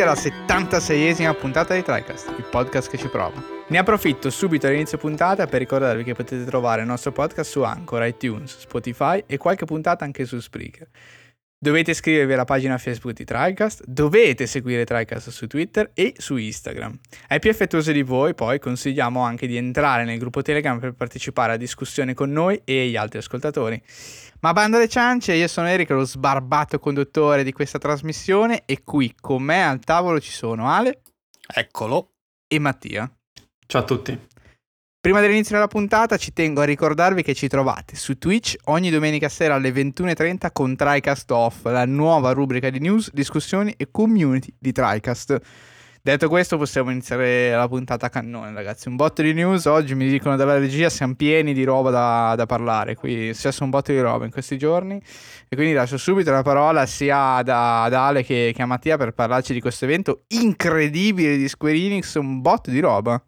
Benvenuti alla 76esima puntata di TriCast, il podcast che ci prova. Ne approfitto subito all'inizio puntata per ricordarvi che potete trovare il nostro podcast su Anchor, iTunes, Spotify e qualche puntata anche su Spreaker. Dovete iscrivervi alla pagina Facebook di TriCast, dovete seguire TriCast su Twitter e su Instagram. Ai più affettuosi di voi poi consigliamo anche di entrare nel gruppo Telegram per partecipare a discussioni con noi e gli altri ascoltatori. Ma bando alle ciance, io sono Eric, lo sbarbato conduttore di questa trasmissione e qui con me al tavolo ci sono Ale. Eccolo. E Mattia. Ciao a tutti. Prima dell'inizio della puntata ci tengo a ricordarvi che ci trovate su Twitch ogni domenica sera alle 21.30 con TriCast Off, la nuova rubrica di news, discussioni e community di TriCast. Detto questo possiamo iniziare la puntata cannone ragazzi, un botto di news, oggi mi dicono dalla regia siamo pieni di roba da, da parlare, qui è successo un botto di roba in questi giorni e quindi lascio subito la parola sia ad, ad Ale che, che a Mattia per parlarci di questo evento incredibile di Square Enix, un botto di roba.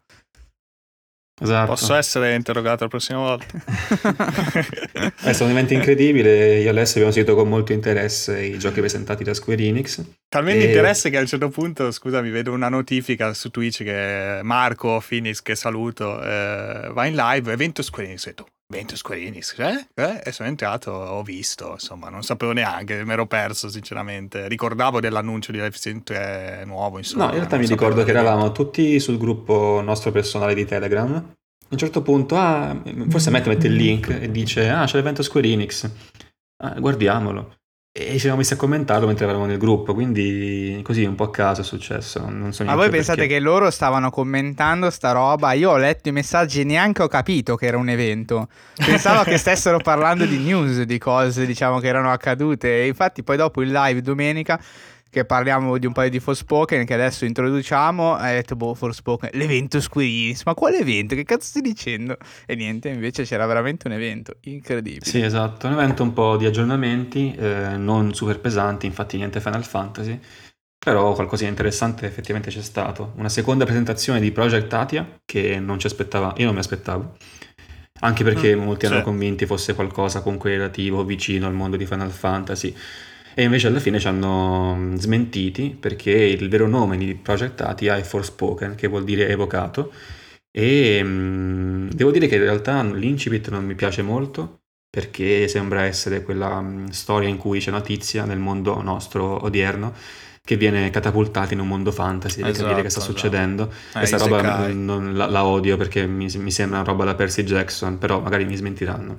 Esatto. Posso essere interrogato la prossima volta. Eh, è stato un evento incredibile. Io e Alessio abbiamo seguito con molto interesse i giochi presentati da Square Enix. Talmente e... interesse che a un certo punto, scusami, vedo una notifica su Twitch che Marco Phoenix, che saluto, eh, va in live, evento Square Enix. E tu, 20 Square eh? eh? E sono entrato, ho visto, insomma, non sapevo neanche, mi ero perso sinceramente. Ricordavo dell'annuncio di Life nuovo, insomma. No, in realtà mi ricordo che eravamo tutti sul gruppo nostro personale di Telegram. A un certo punto, ah, forse Matt mette il link e dice, ah, c'è l'evento Square Enix. Ah, guardiamolo. E ci siamo messi a commentarlo mentre eravamo nel gruppo, quindi così un po' a caso è successo. Non so Ma voi pensate perché. che loro stavano commentando sta roba? Io ho letto i messaggi e neanche ho capito che era un evento. Pensavo che stessero parlando di news, di cose diciamo che erano accadute. E infatti poi dopo il live domenica che parliamo di un paio di Forspoken che adesso introduciamo, hai detto boh Forspoken, l'evento Square Enix, ma quale evento? Che cazzo stai dicendo? E niente, invece c'era veramente un evento incredibile. Sì, esatto, un evento un po' di aggiornamenti, eh, non super pesanti, infatti niente Final Fantasy, però qualcosa di interessante effettivamente c'è stato. Una seconda presentazione di Project Atia che non ci aspettava, io non mi aspettavo. Anche perché mm, molti sì. hanno convinti fosse qualcosa comunque relativo, vicino al mondo di Final Fantasy e invece alla fine ci hanno mm, smentiti perché il vero nome di Project Atia è Forspoken, che vuol dire evocato. E mh, mm, devo dire che in realtà l'incipit non mi piace molto perché sembra essere quella mh, mm, storia in cui c'è una tizia nel mondo nostro odierno che viene catapultata in un mondo fantasy esatto, per capire che sta esatto, succedendo. Esatto. Questa roba non, la, la, odio perché mi, mi, sembra una roba da Percy Jackson, però magari mi smentiranno.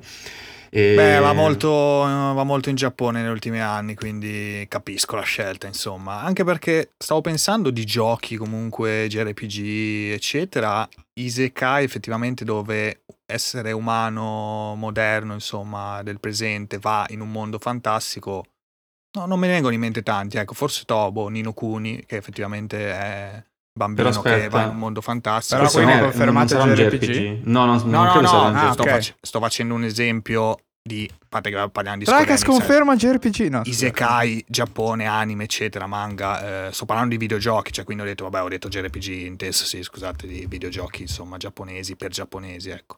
E... Beh, va molto, va molto in Giappone negli ultimi anni, quindi capisco la scelta, insomma. Anche perché stavo pensando di giochi comunque, JRPG, eccetera. Isekai effettivamente dove essere umano moderno, insomma, del presente va in un mondo fantastico. No, non me ne vengono in mente tanti, ecco, forse Tobo, Nino Kuni, che effettivamente è bambino che va in un mondo fantastico. Però quindi è confermato non JRPG? JRPG? No, no, no, no, no, no sto, okay. fac- sto, facendo un esempio di parte che parliamo di Square Enix conferma JRPG no, Isekai, Giappone, anime eccetera manga eh, sto parlando di videogiochi cioè quindi ho detto vabbè ho detto JRPG inteso sì scusate di videogiochi insomma giapponesi per giapponesi ecco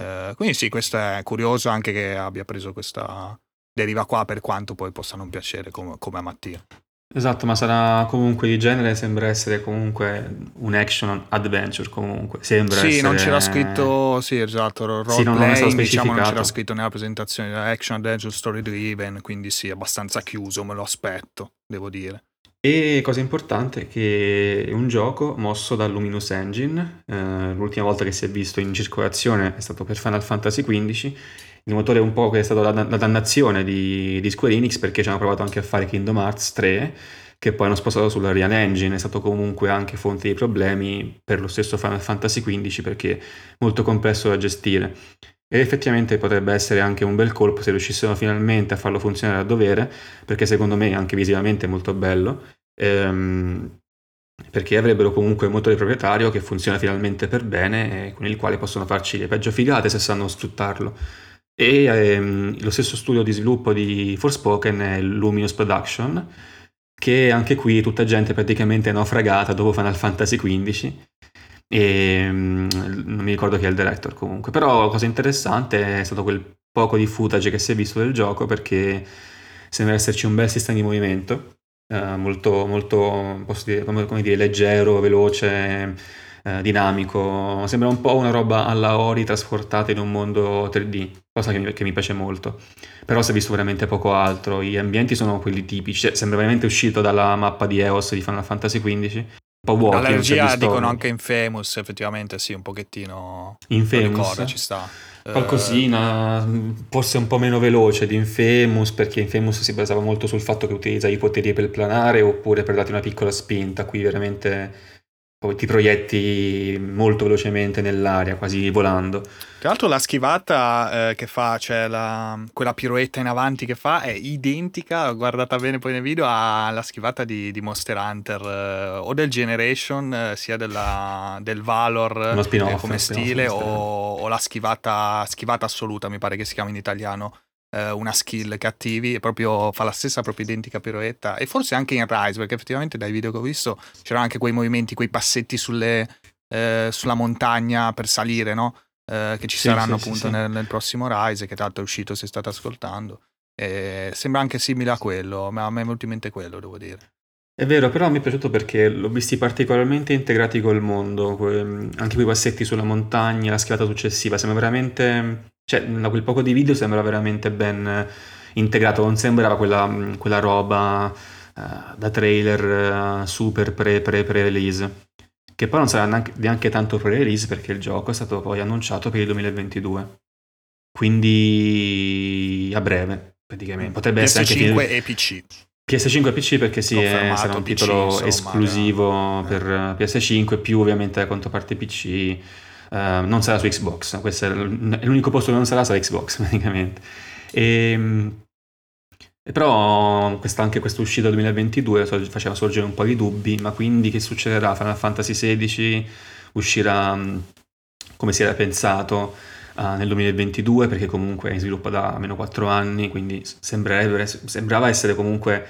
eh, quindi sì questo è curioso anche che abbia preso questa deriva qua per quanto poi possa non piacere come, come a Mattia Esatto, ma sarà comunque di genere, sembra essere comunque un action adventure comunque, sembra Sì, essere... non c'era scritto, sì esatto, role sì, non, non diciamo non c'era scritto nella presentazione, action adventure story driven, quindi sì, abbastanza chiuso, me lo aspetto, devo dire. E cosa importante è che è un gioco mosso dal Luminous Engine, eh, l'ultima volta che si è visto in circolazione è stato per Final Fantasy XV il motore un po' che è stato la, la dannazione di, di, Square Enix perché ci hanno provato anche a fare Kingdom Hearts 3 che poi hanno spostato sulla Real Engine, è stato comunque anche fonte di problemi per lo stesso Final Fantasy XV perché è molto complesso da gestire. E effettivamente potrebbe essere anche un bel colpo se riuscissero finalmente a farlo funzionare a dovere, perché secondo me anche visivamente è molto bello, ehm, perché avrebbero comunque un motore proprietario che funziona finalmente per bene e con il quale possono farci le peggio figate se sanno sfruttarlo e ehm, lo stesso studio di sviluppo di Forspoken è Luminous Production, che anche qui tutta gente praticamente naufragata dopo Final Fantasy XV. E ehm, non mi ricordo chi è il director comunque, però la cosa interessante è stato quel poco di footage che si è visto del gioco perché sembra esserci un bel sistema di movimento eh, molto, molto dire, come, come dire, leggero, veloce, eh, dinamico. Sembra un po' una roba alla Ori trasportata in un mondo 3D, cosa che mi, che mi piace molto. Però si è visto veramente poco altro. Gli ambienti sono quelli tipici, cioè, sembra veramente uscito dalla mappa di EOS di Final Fantasy XV. Un po' vuoti. L'allergia dicono anche in Famous, effettivamente sì, un pochettino. Infamous? Ricorda, ci sta. Qualcosina, forse un po' meno veloce di Infamous, perché Infamous si basava molto sul fatto che utilizza i poteri per planare oppure per darti una piccola spinta. Qui veramente poi ti proietti molto velocemente nell'aria, quasi volando. Tra l'altro la schivata eh, che fa, cioè la, quella piroetta in avanti che fa, è identica, guardata bene poi nel video, alla schivata di, di Monster Hunter eh, o del Generation, eh, sia della, del Valor eh, come stile, o, o, la schivata, schivata assoluta, mi pare che si chiama in italiano eh, una skill che attivi, proprio, fa la stessa proprio identica piroetta e forse anche in Rise, perché effettivamente dai video che ho visto c'erano anche quei movimenti, quei passetti sulle, eh, sulla montagna per salire, no? Eh, che ci sì, saranno sì, appunto sì, nel, nel, prossimo Rise, che tra l'altro è uscito se state ascoltando. E sembra anche simile a quello, ma a me è molto in mente quello, devo dire. È vero, però mi è piaciuto perché l'ho visti particolarmente integrati col mondo, anche quei passetti sulla montagna, la schivata successiva, sembra veramente cioè, da quel poco di video sembra veramente ben integrato, non sembrava quella, quella roba uh, da trailer uh, super pre-pre-pre-release. Che poi non sarà neanche, neanche tanto pre-release perché il gioco è stato poi annunciato per il 2022. Quindi a breve, praticamente. Potrebbe PS5 essere anche e PC. PS5 e PC perché sì, è, sarà un PC, titolo insomma, esclusivo eh. per PS5 più ovviamente la controparte PC Uh, non sarà su Xbox, questo è l'unico posto che non sarà sarà Xbox praticamente. E, ehm, però questa, anche questa uscita 2022 faceva sorgere un po' di dubbi, ma quindi che succederà? Final Fantasy XVI uscirà mm, come si era pensato uh, nel 2022 perché comunque è in sviluppo da almeno 4 anni, quindi sembrava essere comunque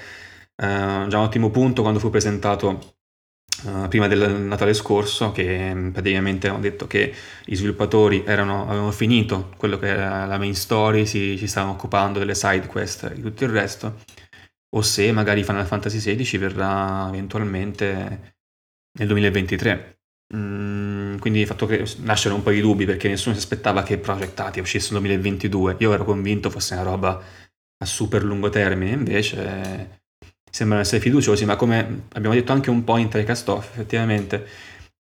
uh, già un ottimo punto quando fu presentato Uh, prima del Natale scorso che mm, praticamente hanno detto che gli sviluppatori erano, avevano finito quello che era la main story, si, si stavano occupando delle side quest e tutto il resto, o se magari Final Fantasy XVI verrà eventualmente nel 2023. Mm, quindi ha fatto che nascere un po' di dubbi perché nessuno si aspettava che Project Ati uscisse nel 2022. Io ero convinto fosse una roba a super lungo termine, invece sembrano essere fiduciosi, ma come abbiamo detto anche un po' in Trecast Off, effettivamente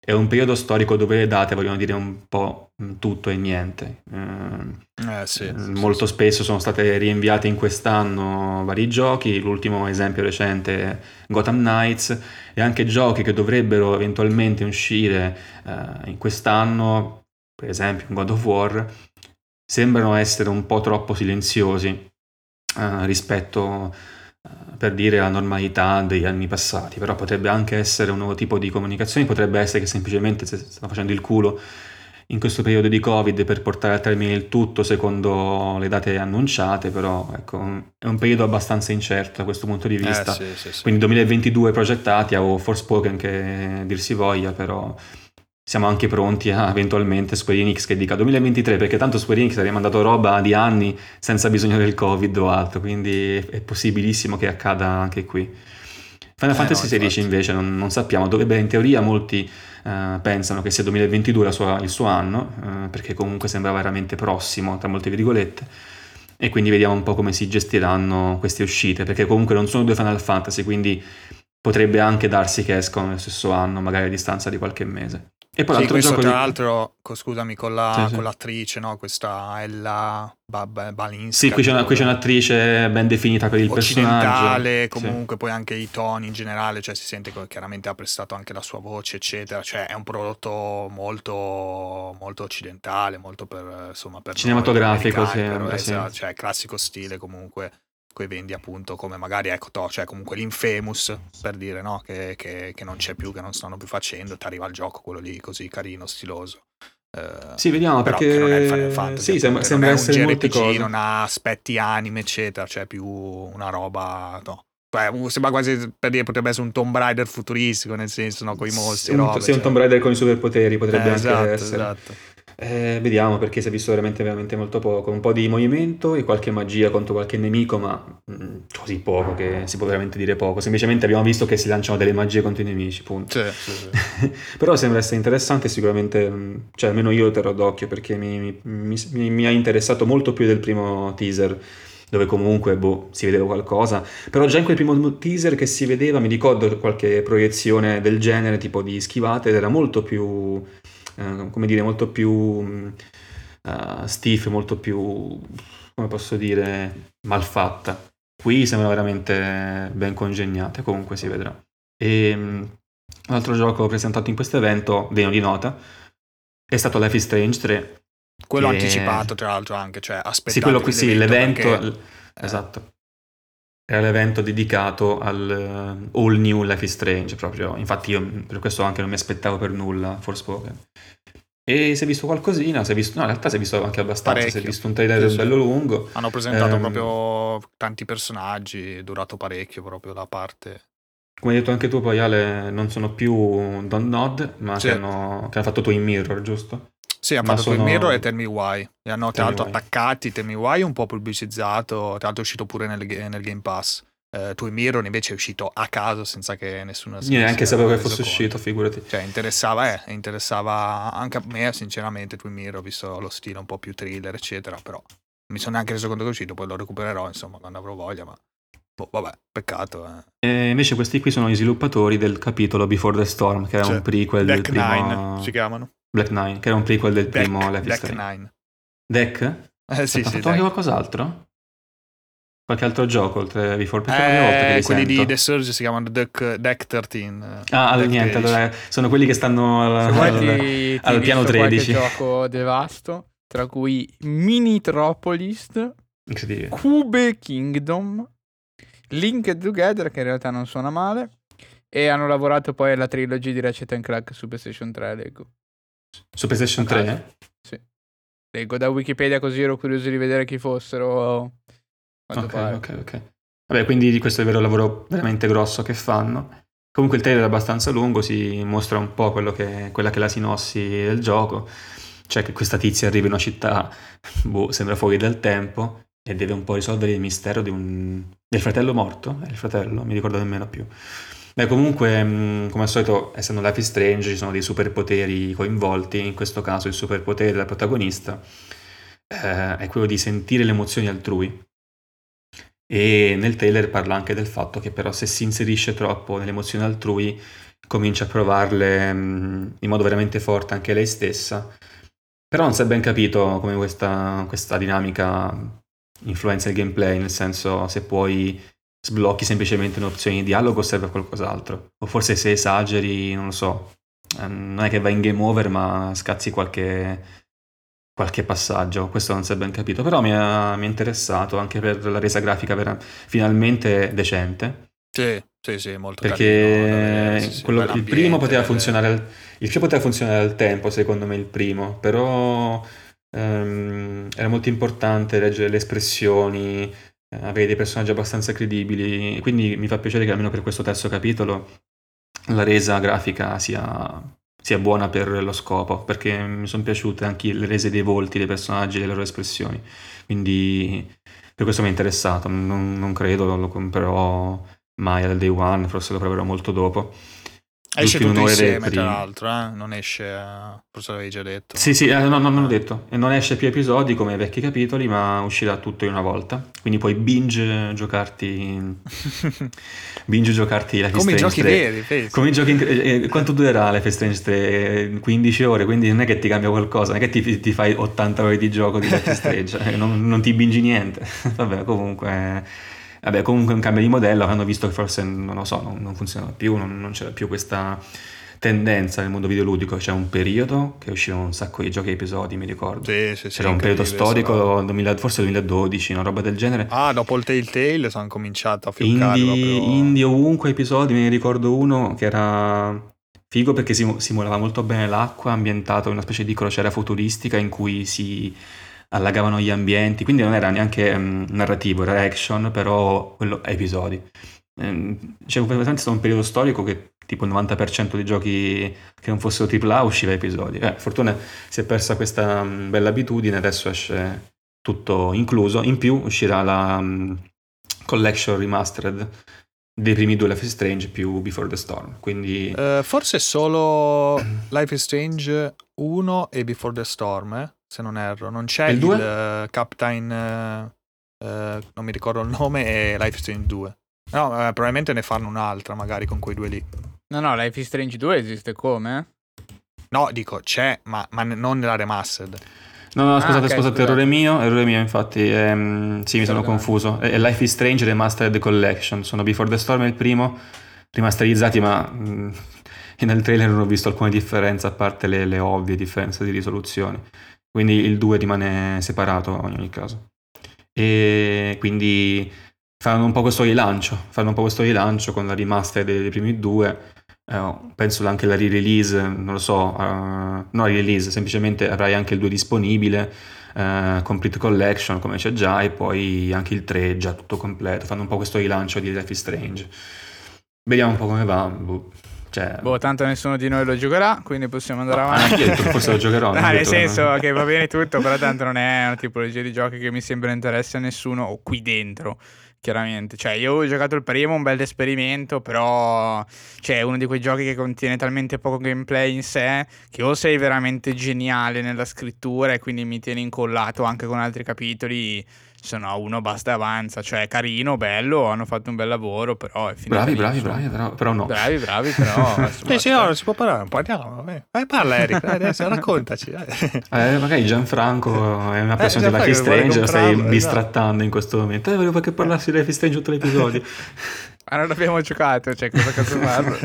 è un periodo storico dove le date vogliono dire un po' tutto e niente. Eh, eh sì, molto sì, spesso sono state rinviate in quest'anno vari giochi, l'ultimo esempio recente è Gotham Knights, e anche giochi che dovrebbero eventualmente uscire eh, in quest'anno, per esempio God of War, sembrano essere un po' troppo silenziosi eh, rispetto a per dire la normalità degli anni passati, però potrebbe anche essere un nuovo tipo di comunicazione, potrebbe essere che semplicemente stanno facendo il culo in questo periodo di Covid per portare a termine il tutto secondo le date annunciate, però ecco, è un periodo abbastanza incerto da questo punto di vista. Eh, sì, sì, sì. Quindi 2022 progettati o Forspoken che dir si voglia, però siamo anche pronti a eventualmente Square Enix che dica 2023 perché tanto Square Enix ha rimandato roba di anni senza bisogno del covid o altro quindi è possibilissimo che accada anche qui. Final eh, Fantasy no, XVI invece non, non, sappiamo dovrebbe in teoria molti uh, pensano che sia 2022 sua, il suo anno uh, perché comunque sembra veramente prossimo tra molte virgolette e quindi vediamo un po' come si gestiranno queste uscite perché comunque non sono due Final Fantasy quindi potrebbe anche darsi che escono nello stesso anno magari a distanza di qualche mese e poi sì, questo tra di... l'altro, scusami, con, la, sì, sì. con l'attrice, no? questa Ella Balinska. Sì, qui c'è, una, qui c'è, un'attrice ben definita per il personaggio. comunque poi anche i toni in generale, cioè si sente che chiaramente ha prestato anche la sua voce, eccetera. Cioè è un prodotto molto, molto occidentale, molto per, insomma, per Cinematografico, sì, esatto, cioè classico stile comunque poi vendi appunto come magari ecco to, cioè comunque l'Infamous per dire no che, che, che, non c'è più che non stanno più facendo ti arriva il gioco quello lì così carino stiloso. Uh, sì vediamo perché non è il Final Fantasy sì, sembra, sembra non essere un JRPG non ha aspetti anime eccetera cioè più una roba no. Cioè, sembra quasi per dire potrebbe essere un Tomb Raider futuristico nel senso no con i mostri un, robe, sì, cioè. un Tomb Raider con i superpoteri potrebbe eh, esatto, essere. esatto Eh, vediamo perché si è visto veramente, veramente molto poco. Un po' di movimento e qualche magia contro qualche nemico, ma mh, mm, così poco che si può veramente dire poco. Semplicemente abbiamo visto che si lanciano delle magie contro i nemici, punto. Sì, sì, sì. Però sembra essere interessante, sicuramente, mm, cioè almeno io lo terrò d'occhio perché mi, mi, mi, mi ha interessato molto più del primo teaser dove comunque boh, si vedeva qualcosa. Però già in quel primo teaser che si vedeva, mi ricordo qualche proiezione del genere, tipo di schivate, ed era molto più, eh, come dire, molto più uh, stiff, molto più, come posso dire, malfatta. Qui sembra veramente ben congegnate, comunque si vedrà. E um, l'altro gioco presentato in questo evento, degno di nota, è stato Life is Strange 3, quello che... anticipato, tra l'altro, anche, cioè aspettato. Sì, quello qui sì, l'evento. Perché... Eh. Esatto. Era l'evento dedicato al uh, All New Life is Strange, proprio. Infatti io per questo anche non mi aspettavo per nulla Forspoken. E si è visto qualcosina, si è visto, no, in realtà si è visto anche abbastanza, Parecchio. si è visto un trailer sì, bello lungo. Hanno presentato ehm, proprio tanti personaggi, è durato parecchio proprio la parte. Come hai detto anche tu poi Ale, non sono più Don't Nod, ma sì. che, hanno, che hanno fatto Twin Mirror, giusto? Sì, ha fatto sono... Mirror e Tell Me Why. E hanno tra l'altro attaccati Tell Me Why un po' pubblicizzato, tra l'altro è uscito pure nel, nel Game Pass. Uh, Twin Mirror invece è uscito a caso senza che nessuno si Neanche sapevo che fosse conto. uscito, figurati. Cioè, interessava, eh, interessava anche a me, sinceramente, Twin Mirror, visto lo stile un po' più thriller, eccetera, però mi sono neanche reso conto che è uscito, poi lo recupererò, insomma, quando avrò voglia, ma boh, vabbè, peccato. Eh. E invece questi qui sono gli sviluppatori del capitolo Before the Storm, che è cioè, un prequel Deck del primo... Nine si chiamano. Black Nine, che era un prequel del Deck, primo Life Deck Nine. Deck? Eh sì, sì. fatto anche qualcos'altro? Qualche altro gioco oltre Before? Perché eh, volta che li quelli sento. di The Surge si chiamano Deck, Deck 13. Ah, Deck niente, allora sono quelli che stanno al, al, ti, al piano 13. Un gioco devasto, tra cui Minitropolis. Cube Kingdom, Linked Together, che in realtà non suona male, e hanno lavorato poi alla trilogy di Ratchet Clank su PlayStation 3, leggo. Su PlayStation 3? Sì. Leggo da Wikipedia così ero curioso di vedere chi fossero. Ok, pare. ok, ok. Vabbè, quindi questo è il vero lavoro veramente grosso che fanno. Comunque il trailer è abbastanza lungo, si mostra un po' che, quella che è la sinossi del gioco. Cioè che questa tizia arriva in una città, boh, sembra fuori dal tempo, e deve un po' risolvere il mistero un... del fratello morto. È il fratello, mi ricordo nemmeno più. Beh, comunque, mm, come al solito, essendo Life is Strange, ci sono dei superpoteri coinvolti. In questo caso, il superpotere della protagonista eh, è quello di sentire le emozioni altrui. E nel trailer parla anche del fatto che, però, se si inserisce troppo nelle emozioni altrui, comincia a provarle mh, mm, in modo veramente forte anche lei stessa. Però non si è ben capito come questa, questa dinamica influenza il gameplay, nel senso se puoi sblocchi semplicemente un'opzione di dialogo o serve a qualcos'altro. O forse se esageri, non lo so, ehm, non è che vai in game over ma scazzi qualche, qualche passaggio, questo non si è ben capito, però mi ha, mi interessato anche per la resa grafica vera, finalmente decente. Sì, sì, sì, molto Perché carino, sì, sì, quello, il primo poteva funzionare, al, il primo poteva funzionare al tempo, secondo me il primo, però ehm, era molto importante leggere le espressioni, avere dei personaggi abbastanza credibili, quindi mi fa piacere che almeno per questo terzo capitolo la resa grafica sia, sia buona per lo scopo, perché mi sono piaciute anche le rese dei volti dei personaggi e le loro espressioni, quindi per questo mi è interessato, non, non credo lo comprerò mai al day one, forse lo proverò molto dopo. Esce tutto insieme, tra l'altro, eh? non esce, forse l'avevi già detto. Sì, sì, eh, no, no, non l'ho detto. E non esce più episodi come i vecchi capitoli, ma uscirà tutto in una volta. Quindi puoi binge giocarti binge giocarti Life Come i giochi 3. veri. Come i giochi in... eh, quanto durerà Life is Strange 3? 15 ore, quindi non è che ti cambia qualcosa, non è che ti, ti fai 80 ore di gioco di Life is Strange, eh, non, non ti bingi niente. Vabbè, comunque Vabbè, comunque un cambio di modello, hanno visto che forse, non lo so, non, non funzionava più, non, non c'era più questa tendenza nel mondo videoludico, c'è un periodo che uscivano un sacco di giochi episodi, mi ricordo. Sì, sì, sì, C'era un periodo storico, 2000, forse 2012, una roba del genere. Ah, dopo il Telltale sono cominciato a filmare indie, proprio... indie ovunque episodi, me ne ricordo uno che era figo perché simulava molto bene l'acqua, ambientato in una specie di crociera futuristica in cui si allagavano gli ambienti, quindi non era neanche um, narrativo, era action, però quello episodi. Ehm, cioè, veramente stato un periodo storico che tipo il 90% dei giochi che non fossero AAA usciva episodi. Eh, fortuna si è persa questa um, bella abitudine, adesso esce tutto incluso. In più uscirà la um, collection remastered dei primi due Life is Strange più Before the Storm. Quindi... Uh, forse solo Life is Strange 1 e Before the Storm, eh? Se non erro. Non c'è il, il uh, Captain, uh, non mi ricordo il nome, e Life Strange 2. No, probabilmente ne fanno un'altra magari con quei due lì. No, no, Life is Strange 2 esiste come? No, dico c'è, ma, ma non nella remastered. No, no, scusate, ah, okay, scusate, errore mio, errore mio, infatti, ehm, sì, mi sono confuso. È Life is Strange Remastered Collection, sono Before the Storm il primo, rimasterizzati, ma mh, nel trailer non ho visto alcuna differenza, a parte le, le ovvie differenze di risoluzione. Quindi il 2 rimane separato in ogni caso. E quindi fanno un po' questo rilancio, fanno un po' questo rilancio con la remaster dei, dei primi due, eh, penso anche la re-release, non lo so, uh, no re-release, semplicemente avrai anche il 2 disponibile, uh, Complete Collection come c'è già e poi anche il 3 già tutto completo, fanno un po' questo rilancio di Life is Strange. Vediamo un po' come va. Boh. Cioè... Boh, tanto nessuno di noi lo giocherà, quindi possiamo andare no, avanti. Io forse lo giocherò. no, nel senso che va bene tutto, però tanto non è una tipologia di giochi che mi sembra interesse a nessuno o qui dentro chiaramente. Cioè, io ho giocato il primo, un bel esperimento, però cioè, è uno di quei giochi che contiene talmente poco gameplay in sé che o sei veramente geniale nella scrittura e quindi mi tieni incollato anche con altri capitoli, se no uno basta e avanza, cioè carino, bello, hanno fatto un bel lavoro, però è finito. Bravi, bravi, bravi, però, però, no. Bravi, bravi, però... sì, sì, no, non si può parlare, parliamo, vai, vai parla Eric, adesso raccontaci. eh, magari Gianfranco è una persona eh, di Lucky Strange, lo stai esatto. bistrattando in questo momento, eh, volevo che parlassi di Life is Strange tutto l'episodio. Ma non abbiamo giocato, cioè cosa cazzo parlo?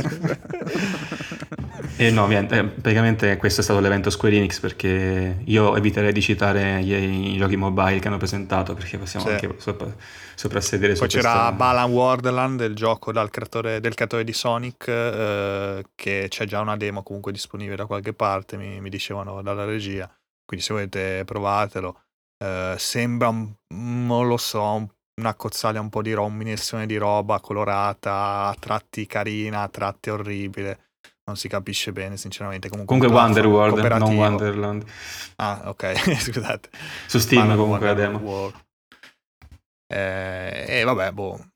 E no, niente, eh, praticamente questo è stato l'evento Square Enix perché io eviterei di citare gli, i giochi mobile che hanno presentato perché possiamo sì. anche sopra, soprassedere Poi c'era questa... Balan Wonderland, il gioco creatore, del creatore di Sonic, eh, che c'è già una demo comunque disponibile da qualche parte, mi, mi dicevano dalla regia, quindi se volete provatelo. Eh, sembra, un, non lo so, una cozzaglia un po' di roba, di roba colorata, a tratti carina, a tratti orribile non si capisce bene sinceramente. Comunque, comunque Wonderworld, non Wonderland. Ah, ok, scusate. Su Steam Wonder, comunque la demo. Eh, e vabbè, boh.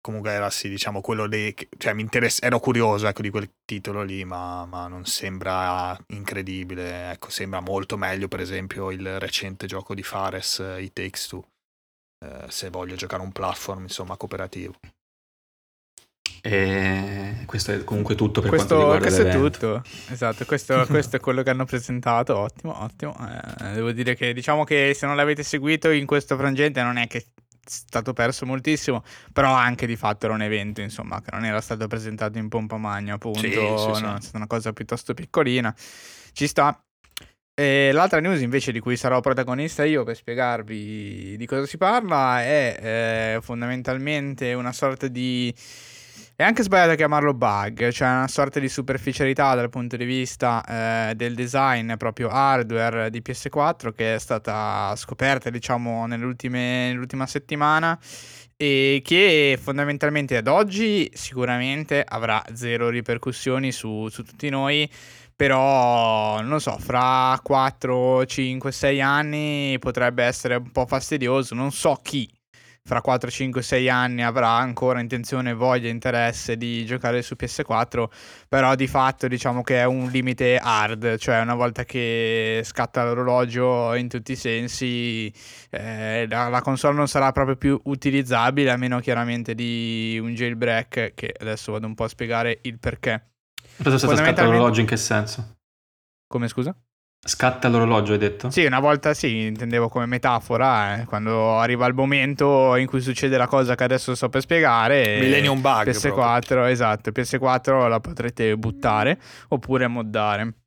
Comunque era sì, diciamo, quello dei... Cioè, mi interessa... Ero curioso, ecco, di quel titolo lì, ma, ma non sembra incredibile. Ecco, sembra molto meglio, per esempio, il recente gioco di Fares, uh, It Takes Two. Uh, se voglio giocare un platform, insomma, cooperativo. E questo è comunque tutto per questo, quanto riguarda Questo l'evento. è tutto, esatto, questo, questo, è quello che hanno presentato, ottimo, ottimo. Eh, devo dire che diciamo che se non l'avete seguito in questo frangente non è che è stato perso moltissimo, però anche di fatto era un evento, insomma, che non era stato presentato in pompa magna, appunto, sì, sì, sì. No, è stata una cosa piuttosto piccolina. Ci sta. E l'altra news invece di cui sarò protagonista io per spiegarvi di cosa si parla è eh, fondamentalmente una sorta di è anche sbagliato chiamarlo bug, cioè una sorta di superficialità dal punto di vista eh, del design proprio hardware di PS4 che è stata scoperta diciamo nell'ultima settimana e che fondamentalmente ad oggi sicuramente avrà zero ripercussioni su, su tutti noi però non so, fra 4, 5, 6 anni potrebbe essere un po' fastidioso, non so chi fra 4, 5, 6 anni avrà ancora intenzione, voglia, interesse di giocare su PS4, però di fatto diciamo che è un limite hard, cioè una volta che scatta l'orologio in tutti i sensi eh, la, la, console non sarà proprio più utilizzabile a meno chiaramente di un jailbreak che adesso vado un po' a spiegare il perché. Cosa scatta l'orologio in che senso? Come scusa? Scatta l'orologio, hai detto? Sì, una volta sì, intendevo come metafora, eh, quando arriva il momento in cui succede la cosa che adesso sto per spiegare. Millennium Bug. PS4, proprio. esatto, PS4 la potrete buttare oppure moddare.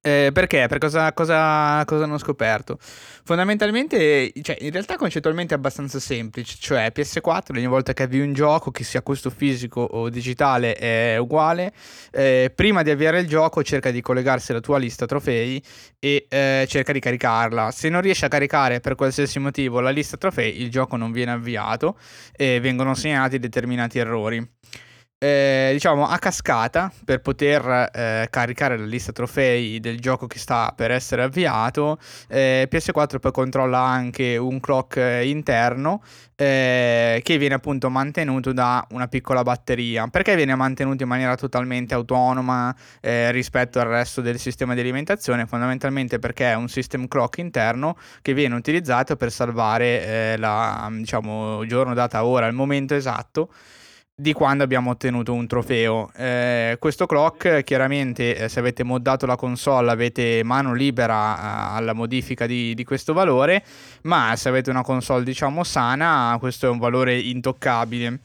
Eh, perché? Per cosa, cosa, cosa, hanno scoperto? Fondamentalmente, cioè, in realtà concettualmente è abbastanza semplice, cioè PS4 ogni volta che avvii un gioco, che sia questo fisico o digitale, è uguale, eh, prima di avviare il gioco cerca di collegarsi alla tua lista trofei e eh, cerca di caricarla. Se non riesci a caricare per qualsiasi motivo la lista trofei, il gioco non viene avviato e vengono segnati determinati errori. Eh, diciamo a cascata per poter eh, caricare la lista trofei del gioco che sta per essere avviato. Eh, PS4 poi controlla anche un clock eh, interno eh, che viene appunto mantenuto da una piccola batteria. Perché viene mantenuto in maniera totalmente autonoma eh, rispetto al resto del sistema di alimentazione? Fondamentalmente perché è un system clock interno che viene utilizzato per salvare la diciamo giorno, data, ora, il momento esatto di quando abbiamo ottenuto un trofeo. Eh, questo clock, chiaramente, eh, se avete moddato la console, avete mano libera eh, alla modifica di, di, questo valore, ma se avete una console, diciamo, sana, questo è un valore intoccabile.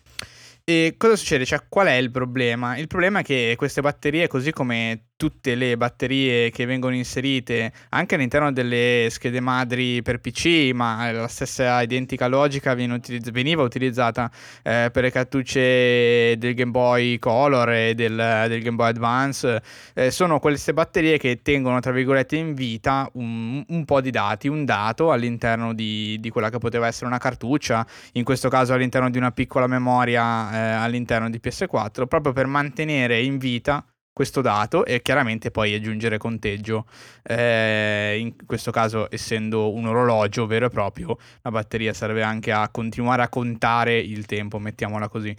E cosa succede? Cioè, qual è il problema? Il problema è che queste batterie, così come tutte le batterie che vengono inserite anche all'interno delle schede madri per PC, ma la stessa identica logica utilizz- veniva utilizzata eh, per le cartucce del Game Boy Color e del, del Game Boy Advance. Eh, sono queste batterie che tengono, tra virgolette, in vita un, un po' di dati, un dato all'interno di, di, quella che poteva essere una cartuccia, in questo caso all'interno di una piccola memoria eh, all'interno di PS4, proprio per mantenere in vita questo dato e chiaramente poi aggiungere conteggio. Eh, in questo caso, essendo un orologio vero e proprio, la batteria serve anche a continuare a contare il tempo, mettiamola così.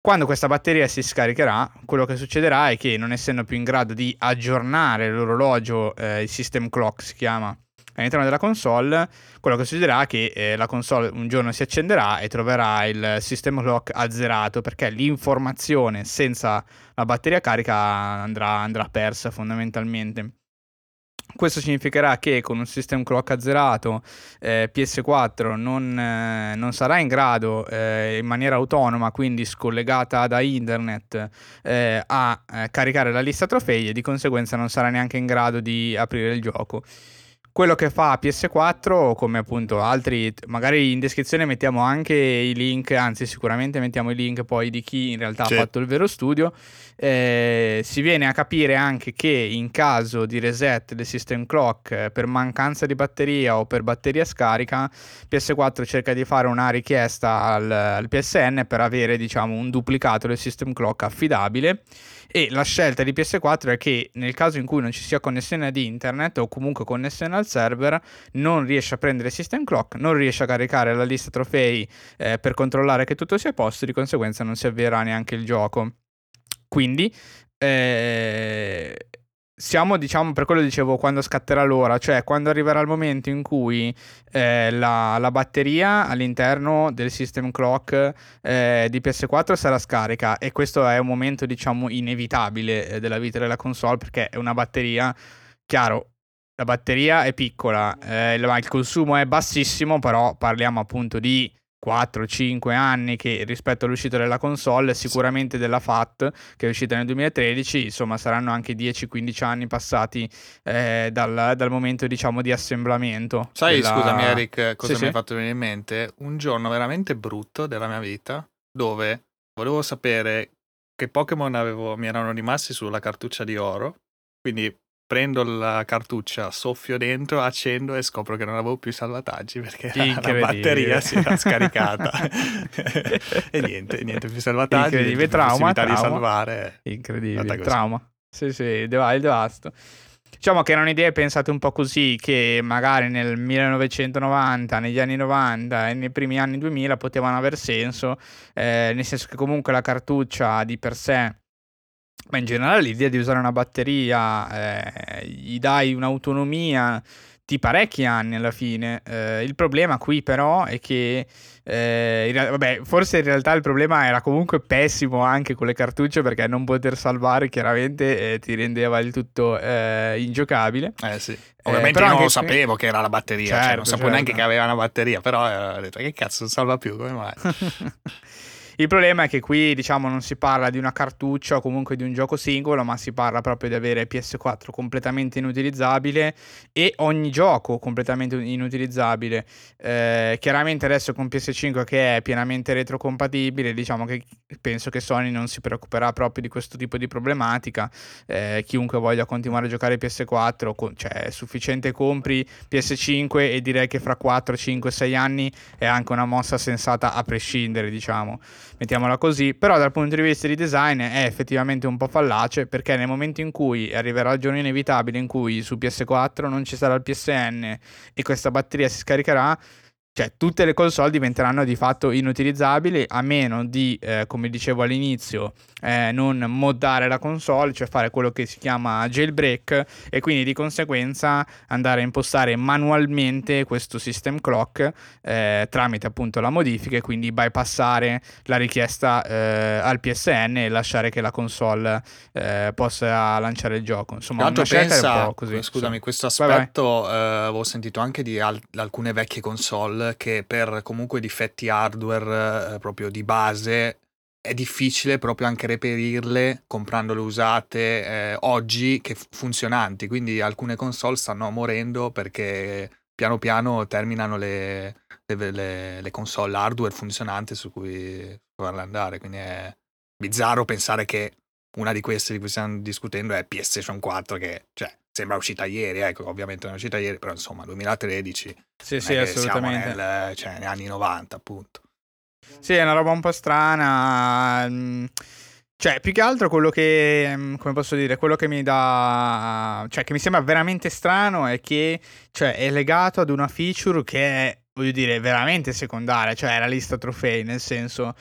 Quando questa batteria si scaricherà, quello che succederà è che non essendo più in grado di aggiornare l'orologio, eh, il system clock si chiama, all'interno della console, quello che succederà è che eh, la console un giorno si accenderà e troverà il system clock azzerato perché l'informazione senza la batteria carica andrà, andrà persa fondamentalmente. Questo significherà che con un system clock azzerato eh, PS4 non, eh, non, sarà in grado eh, in maniera autonoma, quindi scollegata da internet, eh, a eh, caricare la lista trofei e di conseguenza non sarà neanche in grado di aprire il gioco quello che fa PS4, come appunto altri, magari in descrizione mettiamo anche i link, anzi sicuramente mettiamo i link poi di chi in realtà sì. ha fatto il vero studio, eh, si viene a capire anche che in caso di reset del system clock eh, per mancanza di batteria o per batteria scarica, PS4 cerca di fare una richiesta al, al PSN per avere diciamo un duplicato del system clock affidabile e la scelta di PS4 è che nel caso in cui non ci sia connessione ad internet o comunque connessione al server, non riesce a prendere system clock, non riesce a caricare la lista trofei eh, per controllare che tutto sia a posto, di conseguenza non si avvierà neanche il gioco. Quindi eh, siamo, diciamo, per quello dicevo quando scatterà l'ora, cioè quando arriverà il momento in cui eh, la, la, batteria all'interno del system clock eh, di PS4 sarà scarica e questo è un momento, diciamo, inevitabile eh, della vita della console perché è una batteria, chiaro, la batteria è piccola, eh, il, il consumo è bassissimo, però parliamo appunto di 4-5 anni che rispetto all'uscita della console, sicuramente della FAT che è uscita nel 2013, insomma saranno anche 10-15 anni passati eh, dal, dal, momento diciamo di assemblamento. Sai, della... scusami Eric, cosa sì, mi sì. hai fatto venire in mente? Un giorno veramente brutto della mia vita dove volevo sapere che Pokémon avevo, mi erano rimasti sulla cartuccia di oro, quindi prendo la cartuccia, soffio dentro, accendo e scopro che non avevo più salvataggi perché la batteria si era scaricata. e niente, niente più salvataggi. Incredibile, trauma, trauma. di salvare. Incredibile, trauma. Sì, sì, il devasto. Diciamo che erano idee pensate un po' così, che magari nel 1990, negli anni 90 e nei primi anni 2000 potevano aver senso, eh, nel senso che comunque la cartuccia di per sé ma in generale l'idea di usare una batteria eh, gli dai un'autonomia di parecchi anni alla fine. Eh, il problema qui però è che eh, in, vabbè, forse in realtà il problema era comunque pessimo anche con le cartucce perché non poter salvare chiaramente eh, ti rendeva il tutto eh, ingiocabile. Eh sì. Ovviamente io non lo sapevo che era la batteria, certo, cioè non sapevo certo. neanche che aveva una batteria, però ho detto che cazzo non salva più, come mai? Il problema è che qui, diciamo, non si parla di una cartuccia o comunque di un gioco singolo, ma si parla proprio di avere PS4 completamente inutilizzabile e ogni gioco completamente inutilizzabile. Eh, chiaramente adesso con PS5 che è pienamente retrocompatibile, diciamo che penso che Sony non si preoccuperà proprio di questo tipo di problematica. Eh, chiunque voglia continuare a giocare PS4, cioè è sufficiente compri PS5 e direi che fra 4, 5, 6 anni è anche una mossa sensata a prescindere, diciamo. Mettiamola così, però dal punto di vista di design è effettivamente un po' fallace perché nel momento in cui arriverà il giorno inevitabile in cui su PS4 non ci sarà il PSN e questa batteria si scaricherà, cioè tutte le console diventeranno di fatto inutilizzabili a meno di, eh, come dicevo all'inizio, eh, non moddare la console, cioè fare quello che si chiama jailbreak e quindi di conseguenza andare a impostare manualmente questo system clock eh, tramite appunto la modifica e quindi bypassare la richiesta eh, al PSN e lasciare che la console eh, possa lanciare il gioco. Insomma, Tanto pensa, un po' così. scusami, questo aspetto eh, avevo sentito anche di al- alcune vecchie console che per comunque difetti hardware eh, proprio di base è difficile proprio anche reperirle comprandole usate eh, oggi che funzionanti, quindi alcune console stanno morendo perché piano piano terminano le, le- le- le console hardware funzionanti su cui farle andare, quindi è bizzarro pensare che una di queste di cui stiamo discutendo è PlayStation 4 che cioè, sembra uscita ieri, ecco, ovviamente non è uscita ieri, però insomma 2013 Sì, sì, assolutamente. nel- cioè, negli anni 90 appunto. Sì, è una roba un po' strana. mm, Cioè, più che altro quello che, mm, come posso dire, quello che mi dà, cioè, che mi sembra veramente strano è che, cioè, è legato ad una feature che è, voglio dire, veramente secondaria, cioè la lista trofei, nel senso,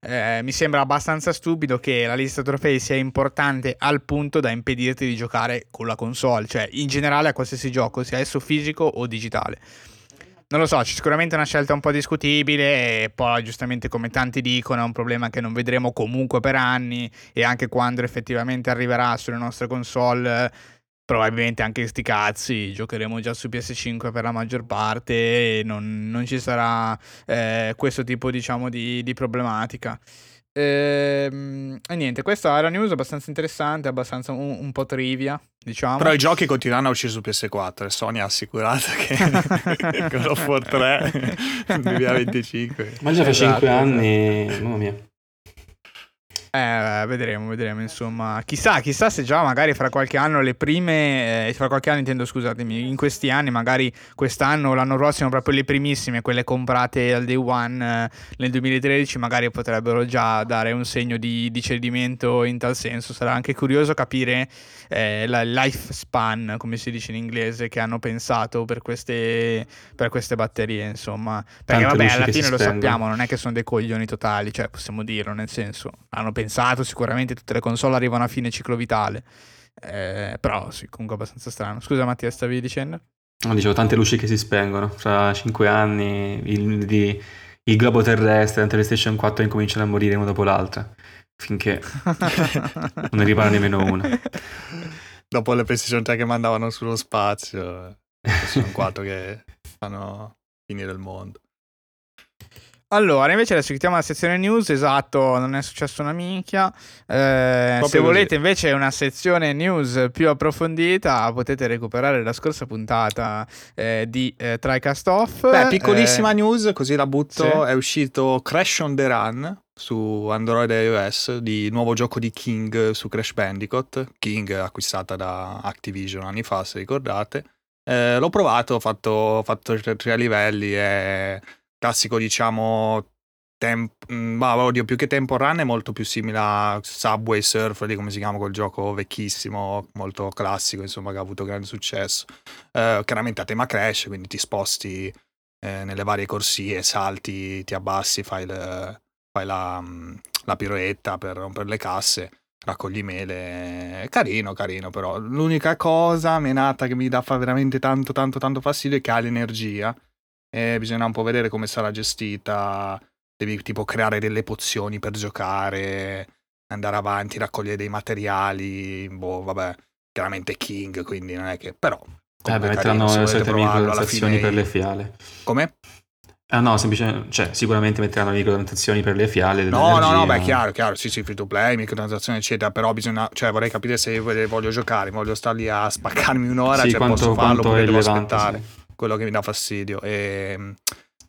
eh, mi sembra abbastanza stupido che la lista trofei sia importante al punto da impedirti di giocare con la console, cioè, in generale a qualsiasi gioco, sia esso fisico o digitale. Non lo so, c'è sicuramente una scelta un po' discutibile e poi giustamente come tanti dicono è un problema che non vedremo comunque per anni e anche quando effettivamente arriverà sulle nostre console probabilmente anche sti cazzi giocheremo già su PS5 per la maggior parte e non, non ci sarà eh, questo tipo diciamo di, di problematica. Ehm, e niente, questa era news abbastanza interessante, abbastanza un, un po' trivia, diciamo. Però i giochi continueranno a uscire su PS4 e Sony ha assicurato che God of War 3 nel 2025. Ma già fa Esatto, 5 esatto. anni, mamma mia. Eh, vedremo, vedremo, insomma. Chissà, chissà se già magari fra qualche anno le prime, eh, fra qualche anno intendo, scusatemi, in questi anni, magari quest'anno o l'anno prossimo, proprio le primissime, quelle comprate al day one eh, nel 2013, magari potrebbero già dare un segno di, di cedimento in tal senso. Sarà anche curioso capire eh, la lifespan, come si dice in inglese, che hanno pensato per queste, per queste batterie, insomma. Perché Tante vabbè, alla fine lo sappiamo, non è che sono dei coglioni totali, cioè possiamo dirlo, nel senso, hanno pensato sicuramente tutte le console arrivano a fine ciclo vitale. Eh, però sì, comunque abbastanza strano. Scusa Mattia, stavi dicendo? No, dicevo, tante luci che si spengono. Fra 5 anni il, di- il globo terrestre, la PlayStation 4 incominciano a morire una dopo l'altra. Finché non ne ripara nemmeno una. Dopo le PlayStation 3 che mandavano sullo spazio, PlayStation 4 che fanno finire il mondo. Allora, invece adesso chiudiamo la sezione news, esatto, non è successo una minchia. Eh, se volete così. invece una sezione news più approfondita, potete recuperare la scorsa puntata eh, di eh, TriCast Off. Beh, piccolissima Eh, news, così la butto, sì. è uscito Crash on the Run su Android e iOS, di nuovo gioco di King su Crash Bandicoot, King acquistata da Activision anni fa, se ricordate. Eh, l'ho provato, ho fatto, ho fatto tre, livelli, è classico diciamo... Temp- mm, ma oddio, più che Tempo Run è molto più simile a Subway Surf, di come si chiama quel gioco vecchissimo, molto classico, insomma, che ha avuto grande successo. Eh, chiaramente a tema Crash, quindi ti sposti eh, nelle varie corsie, salti, ti abbassi, fai, il- fai la, mm, la piroetta per rompere le casse, raccogli mele. Carino, carino, però. L'unica cosa menata che mi dà fa veramente tanto, tanto, tanto fastidio è che ha l'energia. E bisogna un po' vedere come sarà gestita. Devi tipo creare delle pozioni per giocare, andare avanti, raccogliere dei materiali. Boh, vabbè, chiaramente King, quindi non è che. Però. Eh, beh, metteranno le solite provarlo, alla microtransfazioni fine- per le fiale. Come? Ah no, semplicemente, cioè, sicuramente metteranno microtransfazioni per le fiale. No, no, no, beh, chiaro, chiaro, sì, sì, free to play, microtransazioni, eccetera, però bisogna, cioè vorrei capire se io voglio giocare, voglio star lì a spaccarmi un'ora, Sì, cioè quanto, posso farlo oppure devo rilevante, aspettare, sì. quello che mi dà fastidio. E,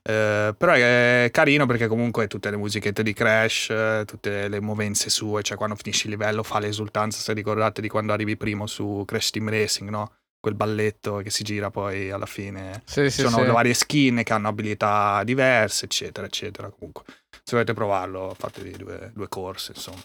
eh, però è carino perché comunque tutte le musichette di Crash, tutte le movenze sue, cioè quando finisci il livello fa l'esultanza, se ricordate di quando arrivi primo su Crash Team Racing, no? Quel balletto che si gira poi alla fine Sì, sì, ci sono sì. le varie skin che hanno abilità diverse, eccetera, eccetera. Comunque, se volete provarlo, fatevi due, due corse, insomma.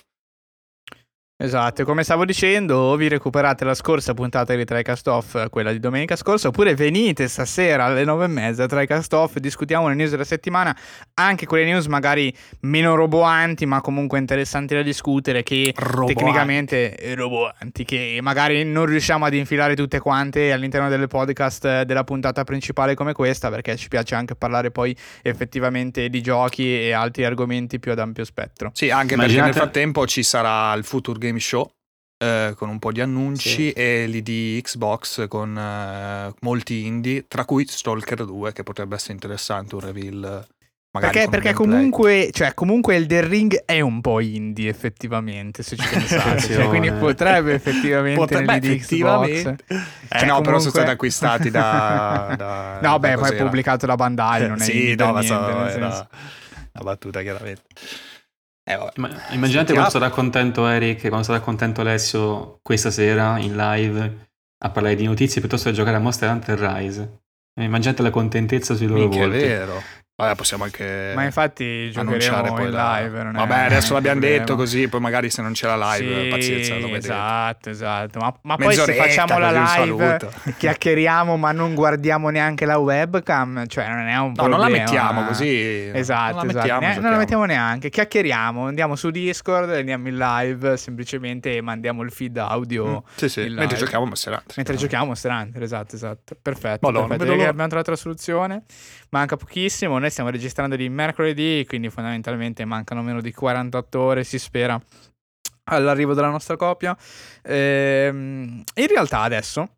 Esatto, e come stavo dicendo, vi recuperate la scorsa puntata di TriCast Off, quella di domenica scorsa, oppure venite stasera alle nove e mezza a TriCast Off, discutiamo le news della settimana, anche quelle news magari meno roboanti, ma comunque interessanti da discutere, che Roboanti. tecnicamente eh, roboanti, che magari non riusciamo ad infilare tutte quante all'interno delle podcast eh, della puntata principale come questa, perché ci piace anche parlare poi effettivamente di giochi e altri argomenti più ad ampio spettro. Sì, anche Immaginate- perché nel frattempo ci sarà il Future Game Show eh, con un po' di annunci Sì. e l'ID Xbox con eh, molti indie, tra cui Stalker 2 che potrebbe essere interessante, un reveal eh, Perché, perché comunque, cioè, comunque il The Ring è un po' indie effettivamente, se ci pensate. cioè, quindi potrebbe effettivamente Potrebbe effettivamente. Xbox. Eh Cioè, no, però sono comunque- stati acquistati da... da No, beh, da poi è pubblicato da Bandai, non è sì, no, niente, so- nel senso. una battuta chiaramente. Eh, vabbè. Ma- immaginate quando sarà contento Eric, quando sarà contento Alessio questa sera in live a parlare di notizie piuttosto che giocare a Monster Hunter Rise. Immaginate la contentezza sui loro Minchia, è volti. vero. Vabbè, possiamo anche Ma infatti annunciare giocheremo poi in la- live. non è Vabbè, adesso un l'abbiamo problema. detto così, poi magari se non c'è la live, Sì, pazienza, lo vedete. Esatto, esatto. Ma, ma poi se facciamo la live, chiacchieriamo, ma non guardiamo neanche la webcam, cioè non è un No, problema. non la mettiamo così. Esatto, non la esatto. mettiamo, Ne- non la mettiamo neanche. Chiacchieriamo, andiamo su Discord, andiamo in live, semplicemente mandiamo il feed audio. Mm, Sì, sì, mentre giochiamo Monster Hunter. Mentre giochiamo Monster Hunter, esatto, esatto. Perfetto. Madonna, perfetto. abbiamo trovato la soluzione. Manca pochissimo. Noi stiamo registrando di mercoledì, quindi fondamentalmente mancano meno di 48 ore, si spera, all'arrivo della nostra copia. Ehm, in realtà adesso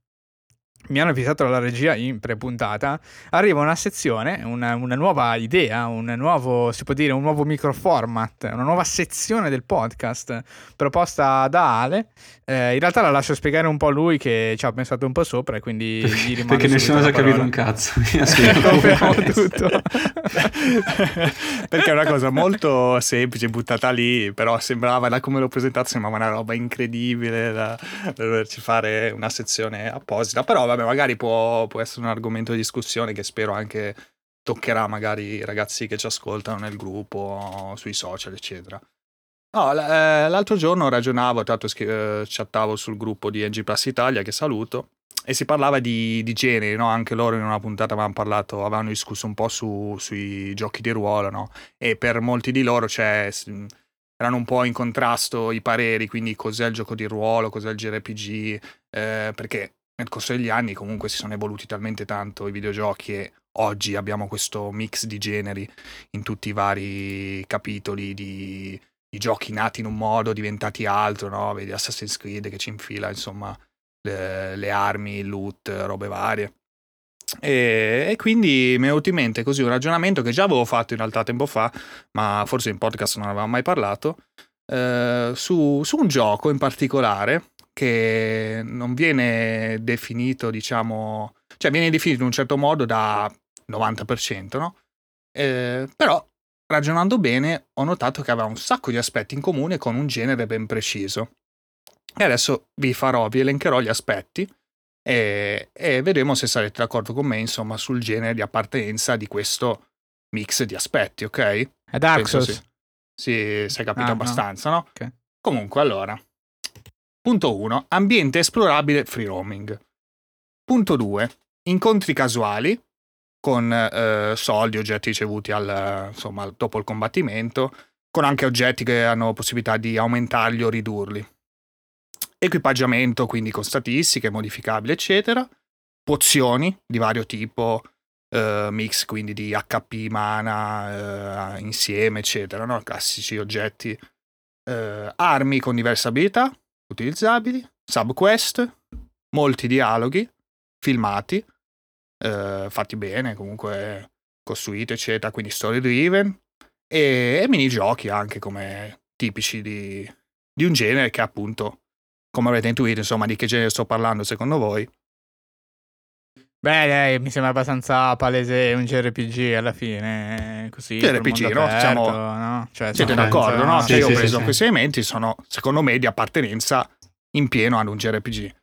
mi hanno avvisato dalla regia in pre-puntata, arriva una sezione, una, una nuova idea, un nuovo, si può dire, un nuovo microformat, una nuova sezione del podcast proposta da Ale. Eh, in realtà la lascio spiegare un po' lui che ci ha pensato un po' sopra e quindi gli rimando Perché nessuno la capito un cazzo. Ha Confermo tutto. Perché è una cosa molto semplice, buttata lì, però sembrava, da come l'ho presentato, sembrava una roba incredibile da, da doverci fare una sezione apposita. Però vabbè, magari può, può essere un argomento di discussione che spero anche toccherà magari i ragazzi che ci ascoltano nel gruppo, sui social, eccetera. No, eh, l'altro giorno ragionavo, scri- eh, chattavo sul gruppo di NG Plus Italia, che saluto, e si parlava di, di generi, no? Anche loro in una puntata avevano parlato, avevano discusso un po' su- sui giochi di ruolo, no? E per molti di loro s- erano un po' in contrasto i pareri, quindi cos'è il gioco di ruolo, cos'è il JRPG, eh, perché nel corso degli anni comunque si sono evoluti talmente tanto i videogiochi e oggi abbiamo questo mix di generi in tutti i vari capitoli di, di giochi nati in un modo, diventati altro, no? Vedi Assassin's Creed che ci infila, insomma, le, le armi, il loot, robe varie. E, e quindi mi è venuto in mente così un ragionamento che già avevo fatto in realtà tempo fa, ma forse in podcast non avevamo mai parlato, eh, su, su un gioco in particolare che non viene definito, diciamo, cioè viene definito in un certo modo da 90%, no? Eh, però ragionando bene ho notato che aveva un sacco di aspetti in comune con un genere ben preciso. E adesso vi farò, vi elencherò gli aspetti e, e vedremo se sarete d'accordo con me, insomma, sul genere di appartenenza di questo mix di aspetti, ok? È Dark Penso Souls. sì. Sì, si è capito Ah, no. abbastanza, no? Ok. Comunque, allora. Punto 1. Ambiente esplorabile free roaming. Punto 2. Incontri casuali con eh, soldi, oggetti ricevuti al, insomma, dopo il combattimento, con anche oggetti che hanno possibilità di aumentarli o ridurli. Equipaggiamento, quindi con statistiche, modificabili, eccetera. Pozioni di vario tipo, eh, mix quindi di HP, mana, eh, insieme, eccetera, no? classici oggetti. Eh, armi con diverse abilità utilizzabili, subquest, molti dialoghi, filmati, eh, fatti bene, comunque costruiti, eccetera, quindi story driven, e, e minigiochi anche come tipici di, di un genere che appunto, come avrete intuito, insomma, di che genere sto parlando secondo voi? Beh, dai, mi sembra abbastanza palese un JRPG alla fine. Così. JRPG, no? aperto, Siamo- no? Cioè, Siete sono d'accordo, no? senza- Cioè, Sì, io ho sì, preso sì, questi elementi, sono secondo me di appartenenza in pieno ad un JRPG.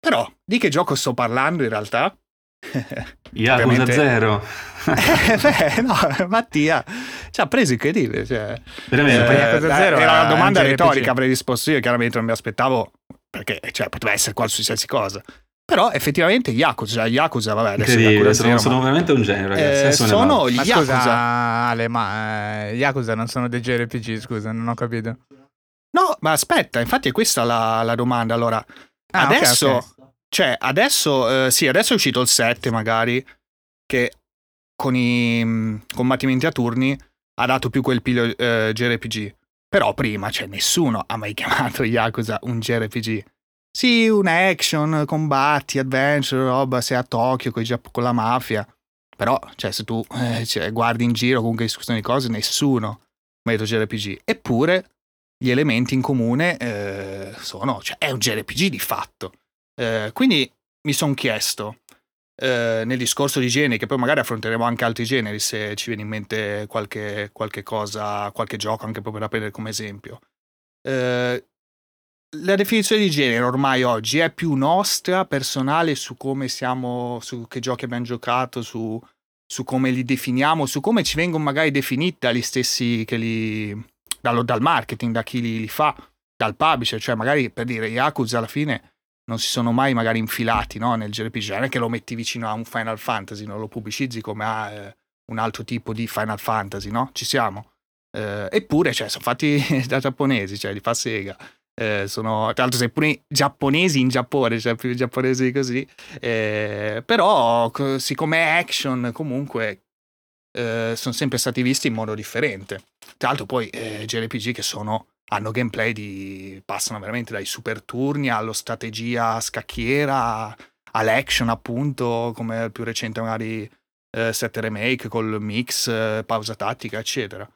Però, di che gioco sto parlando in realtà? Yakuza Ovviamente- 0. Eh, beh, no, Mattia, ci ha preso incredibile. Cioè, Veramente. eh, Yakuza Zero era una domanda retorica, avrei risposto io, chiaramente non mi aspettavo, perché cioè, poteva essere qualsiasi cosa. Però effettivamente Yakuza, Yakuza, vabbè, adesso Incredibile, Yakuza sono, Zero, sono ma- veramente un genio, ragazzi. Eh, sono parlo. gli Ma Yakuza. scusa, Ale, ma eh, Yakuza non sono dei JRPG, scusa, non ho capito. No, ma aspetta, infatti è questa la, la domanda. Allora, Ah, adesso, ok. cioè, adesso, eh, sì, adesso è uscito il 7 magari, che con i mh, combattimenti a turni ha dato più quel piglio eh, JRPG. Però prima, cioè, nessuno ha mai chiamato Yakuza un JRPG. Sì, un action, combatti, adventure, roba, sei a Tokyo coi Giapp- con la mafia. Però, cioè, se tu eh, cioè, guardi in giro comunque discussioni di cose, nessuno detto JRPG. Eppure, gli elementi in comune eh, sono, cioè, è un JRPG di fatto. Eh, quindi mi sono chiesto, eh, nel discorso di generi, che poi magari affronteremo anche altri generi se ci viene in mente qualche, qualche cosa, qualche gioco, anche proprio da prendere come esempio. Eh, la definizione di genere ormai oggi è più nostra, personale, su come siamo, su che giochi abbiamo giocato, su, su come li definiamo, su come ci vengono magari definiti dagli stessi che li. dallo- dal marketing, da chi li, li fa, dal publisher, cioè magari per dire Yakuza alla fine non si sono mai magari infilati no, nel JRPG, non è che lo metti vicino a un Final Fantasy, non lo pubblicizzi come a eh, un altro tipo di Final Fantasy, no? Ci siamo. Eh, eppure, cioè, sono fatti da giapponesi, cioè li fa Sega. Eh, sono, tra l'altro, sei pure giapponesi in Giappone, cioè più giapponesi di così. Eh, però, co- siccome è action, comunque eh, sono sempre stati visti in modo differente. Tra l'altro, poi eh, JRPG che sono hanno gameplay di passano veramente dai super turni allo strategia scacchiera all'action, appunto, come il più recente magari eh, 7 remake col mix, eh, pausa tattica, eccetera.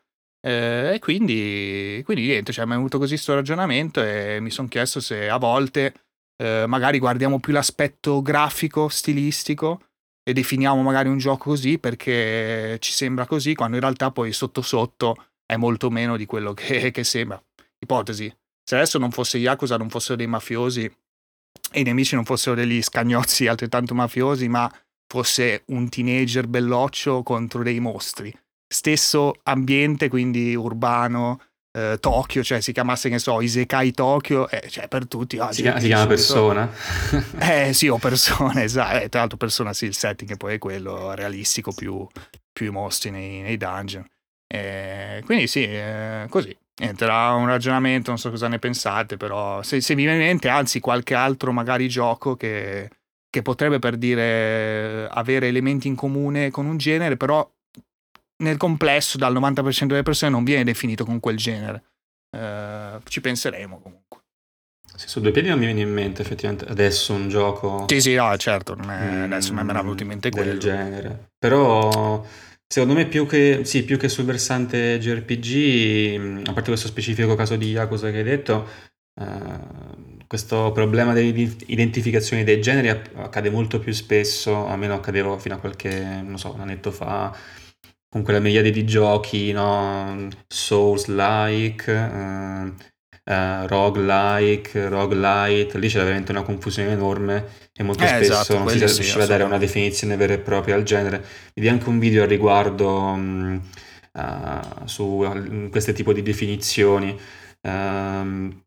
Eh, e quindi, quindi niente, cioè, mi è venuto così questo ragionamento e mi sono chiesto se a volte eh, magari guardiamo più l'aspetto grafico, stilistico e definiamo magari un gioco così perché ci sembra così, quando in realtà poi sotto sotto è molto meno di quello che, che sembra. Ipotesi, se adesso non fosse Yakuza, non fossero dei mafiosi e i nemici non fossero degli scagnozzi altrettanto mafiosi, ma fosse un teenager belloccio contro dei mostri. Stesso ambiente, quindi urbano, eh, Tokyo, cioè si chiamasse, che so, Isekai Tokyo, eh, cioè per tutti... ah, Si chiama, si chiama persona. eh sì, o persone, esatto. Eh, tra l'altro persona sì, il setting che poi è quello realistico, più, più i mostri nei, nei dungeon. Eh, quindi sì, eh, così. Niente, era un ragionamento, non so cosa ne pensate, però se, se vi viene in mente, anzi, qualche altro magari gioco che, che potrebbe per dire avere elementi in comune con un genere, però nel complesso dal 90% delle persone non viene definito con quel genere. Eh, ci penseremo comunque. Sì, su due piedi non mi viene in mente effettivamente adesso un gioco Sì, sì, no, certo, non è- mm, adesso mi era venuto in mente del quello. genere. Però secondo me più che, sì, più che sul versante JRPG, mh, a parte questo specifico caso di Yakuza che hai detto, eh, questo problema dell'identificazione dei generi accade molto più spesso, almeno accadeva fino a qualche, non so, un annetto fa, con quella miriade di giochi, no? Souls-like, eh, eh, roguelike, roguelite, lì c'era veramente una confusione enorme e molto Eh, spesso esatto, non si riusciva a dare una definizione vera e propria al genere. Vedi anche un video al riguardo mh, eh, su eh, questo tipo di definizioni. Ehm,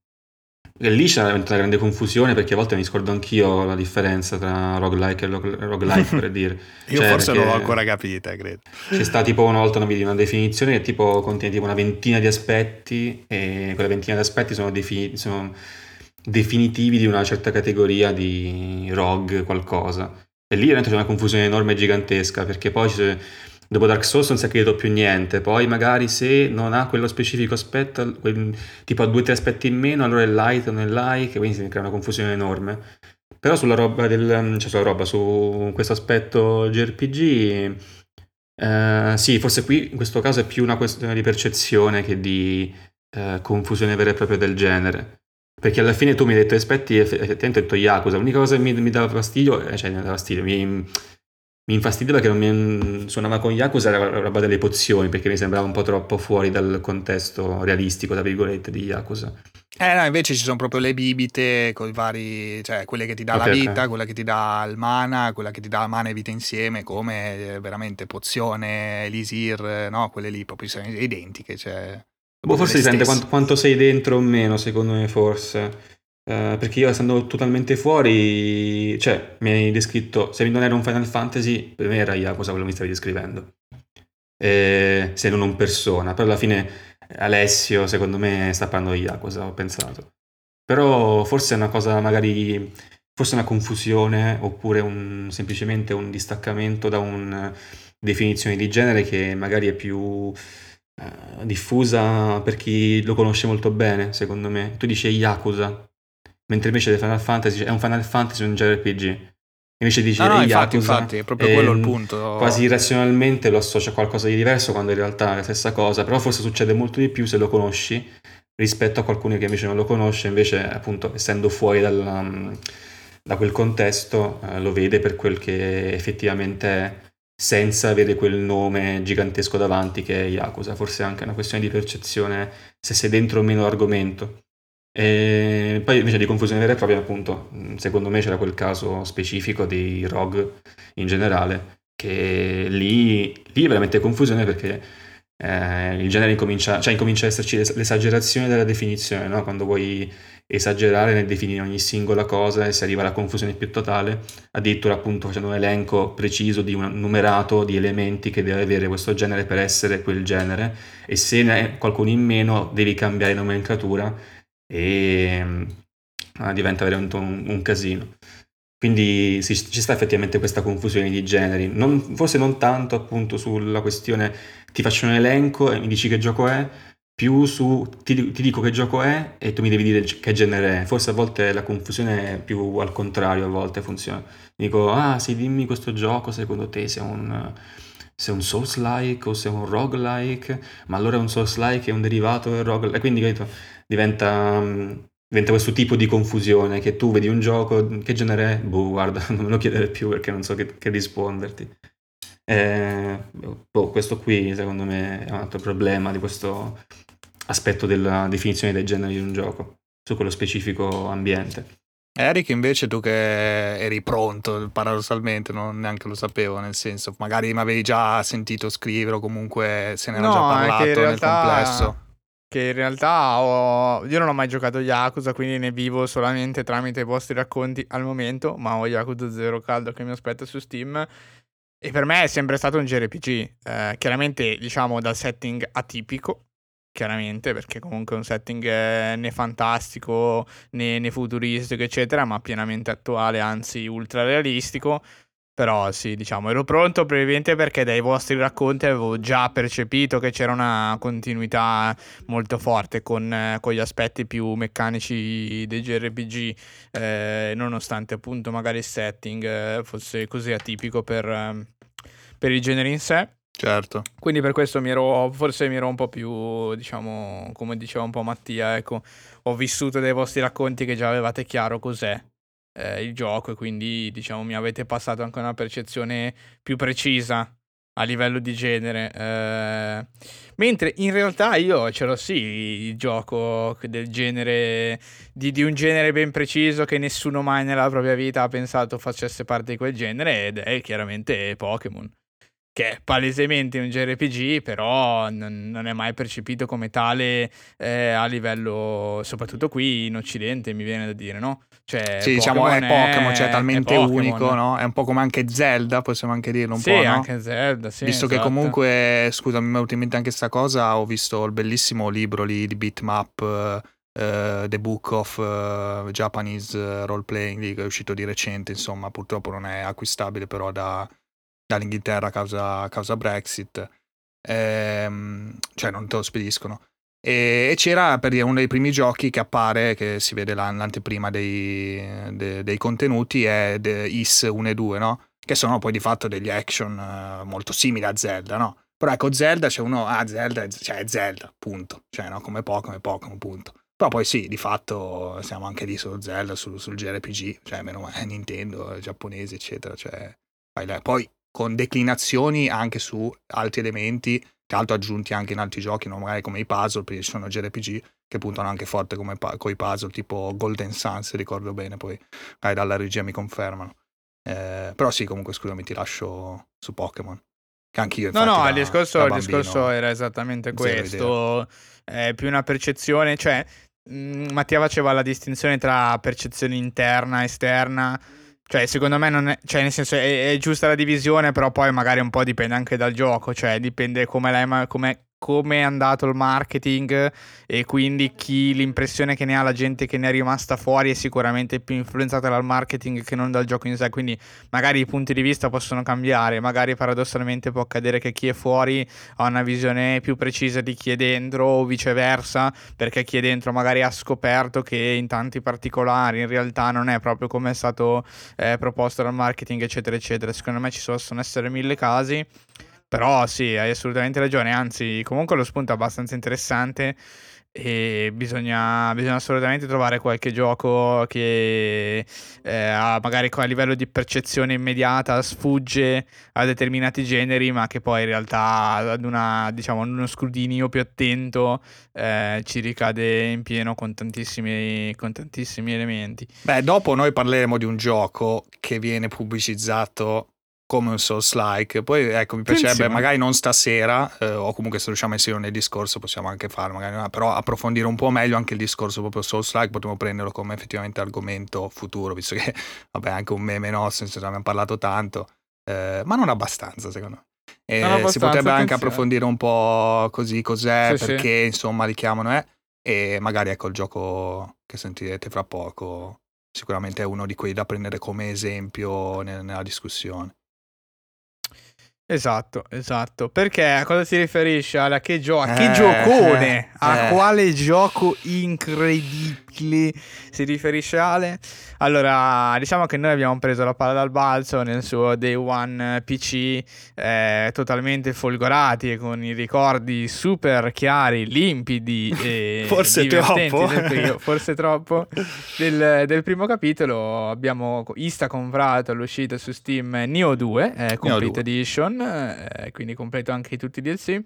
e lì c'è una grande confusione perché a volte mi scordo anch'io la differenza tra roguelike e rog- roguelike per dire. Io Cioè, forse non l'ho ancora capita, credo. C'è sta tipo una volta una, una definizione che tipo contiene tipo una ventina di aspetti e quella ventina di aspetti sono, defini- sono definitivi di una certa categoria di ROG qualcosa. E lì c'è una confusione enorme e gigantesca perché poi c'è- dopo Dark Souls non si è capito più niente, poi magari se non ha quello specifico aspetto, quel- tipo ha due o tre aspetti in meno, allora è light o non è like, quindi si crea una confusione enorme. Però sulla roba del, cioè sulla roba, su questo aspetto JRPG, eh, sì, forse qui in questo caso è più una questione di percezione che di eh, confusione vera e propria del genere. Perché alla fine tu mi hai detto aspetti eff- effettivamente ho detto Yakuza. L'unica cosa che mi, mi dava fastidio, eh, cioè mi dava fastidio, mi, mi infastidiva che non mi suonava con Yakuza la roba delle pozioni, perché mi sembrava un po' troppo fuori dal contesto realistico, tra virgolette, di Yakuza. Eh no, invece ci sono proprio le bibite con i vari, cioè quelle che ti dà Ok, la vita, quella che ti dà il mana, quella che ti dà mana e vita insieme, come eh, veramente pozione, elisir, eh, no, quelle lì proprio sono identiche, cioè Boh, forse dipende quanto, quanto sei dentro o meno, secondo me, forse. Eh, perché io essendo totalmente fuori, cioè, mi hai descritto, se non era un Final Fantasy, per me era quello che mi stavi descrivendo. Eh, se non un persona, però alla fine Alessio, secondo me, sta parlando di Yakuza, ho pensato. Però forse è una cosa, magari, forse una confusione, oppure un, semplicemente un distaccamento da una definizione di genere che magari è più eh, diffusa per chi lo conosce molto bene, secondo me. Tu dici Yakuza, mentre invece Final Fantasy è un Final Fantasy, un JRPG. Invece dici No, no, infatti, Yakuza, infatti, è proprio quello il ehm, punto. Quasi irrazionalmente lo associo a qualcosa di diverso quando in realtà è la stessa cosa, però forse succede molto di più se lo conosci rispetto a qualcuno che invece non lo conosce, invece appunto essendo fuori dalla- da quel contesto eh, lo vede per quel che effettivamente è, senza avere quel nome gigantesco davanti che è Yakuza, forse è anche una questione di percezione se sei dentro o meno l'argomento. E poi invece di confusione vera e propria, appunto, mh, secondo me c'era quel caso specifico dei ROG in generale, che lì, lì è veramente confusione perché eh, il genere incomincia, cioè incomincia ad esserci l'es- l'esagerazione della definizione, no? Quando vuoi esagerare nel definire ogni singola cosa e si arriva alla confusione più totale, addirittura appunto facendo un elenco preciso di un numerato di elementi che deve avere questo genere per essere quel genere e se ne hai qualcuno in meno devi cambiare nomenclatura e mm, ah, diventa veramente un, un casino. Quindi sì, ci sta effettivamente questa confusione di generi, Non- forse non tanto appunto sulla questione ti faccio un elenco e mi dici che gioco è, più su ti, ti dico che gioco è e tu mi devi dire che genere è. Forse a volte la confusione è più al contrario, a volte funziona. Dico, ah sì, dimmi questo gioco secondo te se è un, se è un Souls-like o se è un roguelike, ma allora è un Souls-like è un derivato del roguelike, e quindi capito, diventa, mm, diventa questo tipo di confusione che tu vedi un gioco, che genere è? Boh, guarda, non me lo chiedere più perché non so che, che risponderti. Eh, boh, questo qui secondo me è un altro problema di questo aspetto della definizione dei generi di un gioco, su quello specifico ambiente. Eric invece tu che eri pronto paradossalmente non neanche lo sapevo nel senso magari mi avevi già sentito scrivere o comunque se ne era No, già parlato in nel realtà- complesso Che in realtà ho... io non ho mai giocato Yakuza, quindi ne vivo solamente tramite i vostri racconti al momento, ma ho Yakuza 0 caldo che mi aspetta su Steam. E per me è sempre stato un JRPG, eh, chiaramente diciamo dal setting atipico, chiaramente, perché comunque è un setting eh, né fantastico né, né futuristico, eccetera, ma pienamente attuale, anzi ultra realistico. Però sì, diciamo, ero pronto probabilmente perché dai vostri racconti avevo già percepito che c'era una continuità molto forte con, eh, con gli aspetti più meccanici dei JRPG, eh, nonostante appunto magari il setting eh, fosse così atipico per, ehm, per il genere in sé. certo Quindi per questo mi ero, forse mi ero un po' più, diciamo, come diceva un po' Mattia, ecco, ho vissuto dai vostri racconti che già avevate chiaro cos'è eh, il gioco e quindi, diciamo, mi avete passato anche una percezione più precisa a livello di genere. eh, mentre in realtà io ce l'ho sì il gioco del genere, di, di un genere ben preciso che nessuno mai nella propria vita ha pensato facesse parte di quel genere ed è chiaramente Pokémon che è palesemente un JRPG, però non, non è mai percepito come tale eh, a livello, soprattutto qui in Occidente, mi viene da dire, no? Cioè, sì diciamo è Pokémon cioè è talmente è unico no? è un po' come anche Zelda possiamo anche dirlo un sì, po' no? anche Zelda, sì. Visto che esatto. comunque, scusa, mi è venuta in mente anche questa cosa, ho visto il bellissimo libro lì di Bitmap, eh, The Book of eh, Japanese Role Playing, che è uscito di recente, insomma, purtroppo non è acquistabile però da- dall'Inghilterra a causa, a causa Brexit, Ehm, cioè non te lo spediscono. E, c'era per dire uno dei primi giochi che appare, che si vede là nell'anteprima dei, de- dei contenuti, è The Is 1 e 2, no? Che sono poi di fatto degli action eh, molto simili a Zelda, no? Però ecco, Zelda c'è uno, ah, Zelda, cioè è Zelda, punto. Cioè, no, come Pokémon, Pokémon, punto. Però poi sì, di fatto siamo anche lì su Zelda, su- sul JRPG, cioè meno male Nintendo, eh, giapponesi, eccetera, cioè. Poi con declinazioni anche su altri elementi, tra l'altro aggiunti anche in altri giochi, no? magari come i puzzle, perché ci sono JRPG che puntano anche forte come pa- coi puzzle, tipo Golden Sun, se ricordo bene, poi dai, dalla regia mi confermano. Eh, però sì, comunque scusami, ti lascio su Pokémon. Che anch'io No, no, da, il, discorso, il bambino, discorso era esattamente questo. È più una percezione, cioè, mm, Mattia faceva la distinzione tra percezione interna e esterna. Cioè, secondo me non è, cioè, nel senso, è, è, giusta la divisione, però poi magari un po' dipende anche dal gioco, cioè dipende come l'hai, come, come è andato il marketing e quindi chi l'impressione che ne ha la gente che ne è rimasta fuori è sicuramente più influenzata dal marketing che non dal gioco in sé. Quindi magari i punti di vista possono cambiare magari paradossalmente può accadere che chi è fuori ha una visione più precisa di chi è dentro o viceversa perché chi è dentro magari ha scoperto che in tanti particolari in realtà non è proprio come è stato eh, proposto dal marketing eccetera eccetera. Secondo me ci possono essere mille casi però sì, hai assolutamente ragione, anzi comunque lo spunto è abbastanza interessante e bisogna, bisogna assolutamente trovare qualche gioco che eh, magari a livello di percezione immediata sfugge a determinati generi ma che poi in realtà ad una, diciamo, uno scrutinio più attento eh, ci ricade in pieno con tantissimi, con tantissimi elementi. Beh, dopo noi parleremo di un gioco che viene pubblicizzato come un Souls-like. Poi ecco, mi piacerebbe magari non stasera, eh, o comunque se riusciamo a inserire nel discorso possiamo anche farlo, magari, però approfondire un po' meglio anche il discorso proprio Souls-like, potremmo prenderlo come effettivamente argomento futuro, visto che vabbè anche un meme nostro, insomma, abbiamo parlato tanto, eh, ma non abbastanza secondo me. E si potrebbe anche approfondire un po' così cos'è, sì, perché sì. insomma li chiamano, eh, e magari ecco il gioco che sentirete fra poco sicuramente è uno di quelli da prendere come esempio nella discussione. Esatto, esatto. Perché a cosa si riferisce? Alla che, gio- a che eh, giocone? Eh, a eh. quale gioco incredibile si riferisce Ale? Allora, diciamo che noi abbiamo preso la palla dal balzo nel suo Day One PC eh, totalmente folgorati e con i ricordi super chiari, limpidi e forse troppo. Del, forse troppo del, del, primo capitolo. Abbiamo Ista comprato all'uscita su Steam Neo 2 eh, Complete 2. Edition, eh, quindi completo anche tutti i DLC.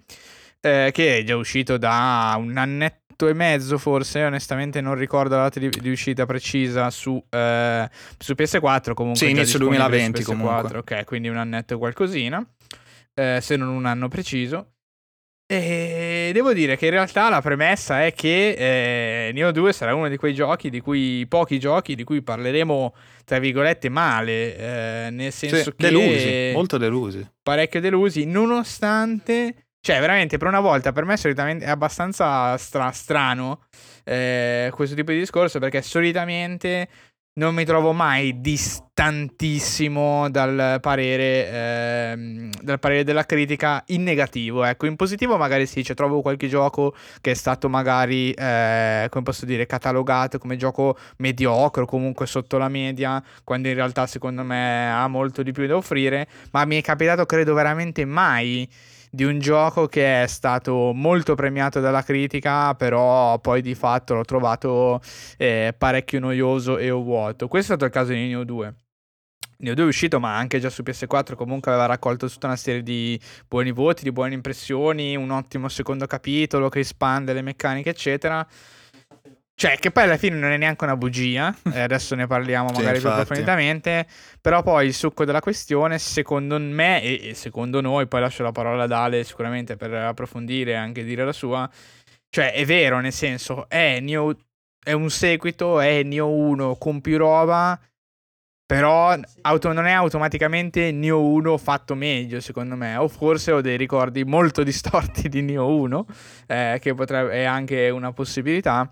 Eh, che è già uscito da un annetto e mezzo forse, onestamente non ricordo la data di, di uscita precisa su, eh, su, PS4 comunque. Sì, inizio 2020 comunque. Ok, quindi un annetto e qualcosina, eh, se non un anno preciso. E devo dire che in realtà la premessa è che eh, Neo 2 sarà uno di quei giochi di cui pochi giochi di cui parleremo tra virgolette male, eh, nel senso sì, che delusi, molto delusi. Parecchio delusi, nonostante cioè, veramente, per una volta, per me solitamente è abbastanza stra- strano eh, questo tipo di discorso perché solitamente non mi trovo mai distantissimo dal parere, ehm, dal parere della critica in negativo. Ecco, in positivo magari sì, cioè, trovo qualche gioco che è stato magari, eh, come posso dire, catalogato come gioco mediocre o comunque sotto la media, quando in realtà secondo me ha molto di più da offrire, ma mi è capitato credo veramente mai di un gioco che è stato molto premiato dalla critica, però poi di fatto l'ho trovato eh, parecchio noioso e vuoto. Questo è stato il caso di Neo 2. Neo 2 è uscito, ma anche già su PS4 comunque aveva raccolto tutta una serie di buoni voti, di buone impressioni, un ottimo secondo capitolo che espande le meccaniche, eccetera. Cioè, che poi alla fine non è neanche una bugia, e adesso ne parliamo magari sì, più approfonditamente, però poi il succo della questione, secondo me e, secondo noi, poi lascio la parola ad Ale sicuramente per approfondire e anche dire la sua, cioè è vero, nel senso, è, Neo, è un seguito, è Neo 1 con più roba, però auto, non è automaticamente Neo 1 fatto meglio, secondo me, o forse ho dei ricordi molto distorti di Neo 1, eh, che potrebbe, è anche una possibilità.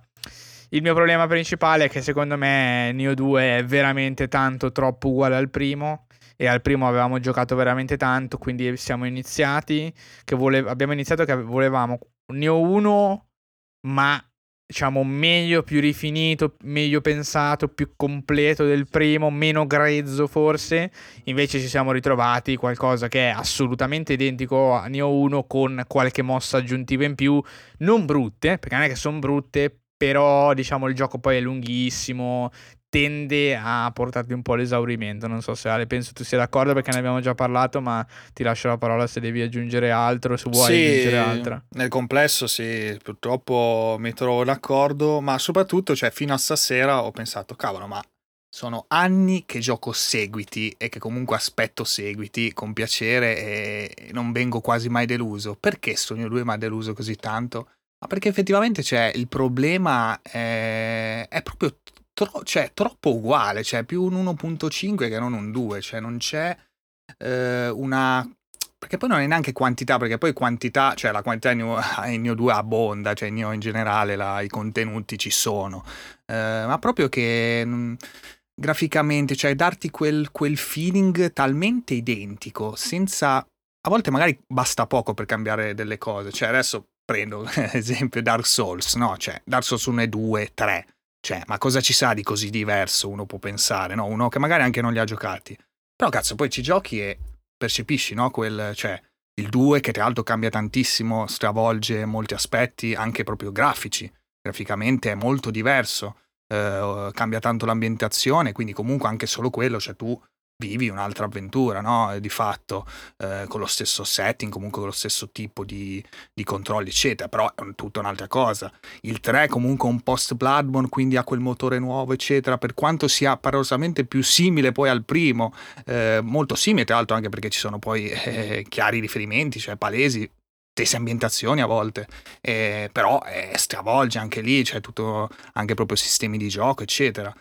Il mio problema principale è che secondo me Neo 2 è veramente tanto troppo uguale al primo e al primo avevamo giocato veramente tanto, quindi siamo iniziati che vole- abbiamo iniziato che volevamo Neo 1 ma diciamo meglio, più rifinito, meglio pensato, più completo del primo, meno grezzo forse. Invece ci siamo ritrovati qualcosa che è assolutamente identico a Neo 1 con qualche mossa aggiuntiva in più, non brutte, perché non è che sono brutte, però diciamo il gioco poi è lunghissimo, tende a portarti un po' all'esaurimento. Non so se Ale, penso tu sia d'accordo perché ne abbiamo già parlato, ma ti lascio la parola se devi aggiungere altro, se vuoi sì, aggiungere altro. Nel complesso sì, purtroppo mi trovo d'accordo, ma soprattutto, cioè, fino a stasera ho pensato, cavolo, ma sono anni che gioco seguiti e che comunque aspetto seguiti con piacere e non vengo quasi mai deluso. Perché Sogno 2 mi ha deluso così tanto? Ma perché effettivamente cioè, il problema è, è proprio tro- cioè, troppo uguale, cioè più un 1.5 che non un 2, cioè non c'è eh, una... Perché poi non è neanche quantità, perché poi quantità, cioè la quantità in Neo 2 abbonda, cioè in Neo in generale la, i contenuti ci sono, eh, ma proprio che... Mh, graficamente, cioè darti quel, quel feeling talmente identico, senza... A volte magari basta poco per cambiare delle cose, cioè adesso prendo esempio Dark Souls, no? Cioè Dark Souls 1 e 2, 3, cioè, ma cosa ci sa di così diverso uno può pensare, no? Uno che magari anche non li ha giocati. Però cazzo, poi ci giochi e percepisci, no? Quel, cioè, il 2 che tra l'altro cambia tantissimo, stravolge molti aspetti, anche proprio grafici. Graficamente è molto diverso, eh, cambia tanto l'ambientazione, quindi comunque anche solo quello, cioè tu vivi un'altra avventura, no? Di fatto, eh, con lo stesso setting, comunque con lo stesso tipo di, di controlli, eccetera, però è tutta un'altra cosa. Il 3 comunque un post Bloodborne, quindi ha quel motore nuovo, eccetera, per quanto sia parosamente più simile poi al primo, eh, molto simile tra l'altro anche perché ci sono poi eh, chiari riferimenti, cioè palesi, stesse ambientazioni a volte, eh, però eh, stravolge anche lì, cioè tutto, anche proprio sistemi di gioco, eccetera.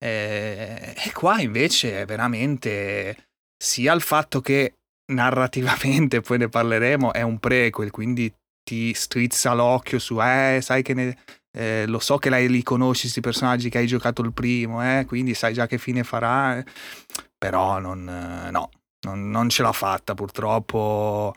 Eh, e qua invece veramente sia il fatto che narrativamente, poi ne parleremo, è un prequel, quindi ti strizza l'occhio su, eh, sai che ne, eh, lo so che li conosci questi personaggi che hai giocato il primo, eh, quindi sai già che fine farà, però non, no, non, non ce l'ha fatta purtroppo.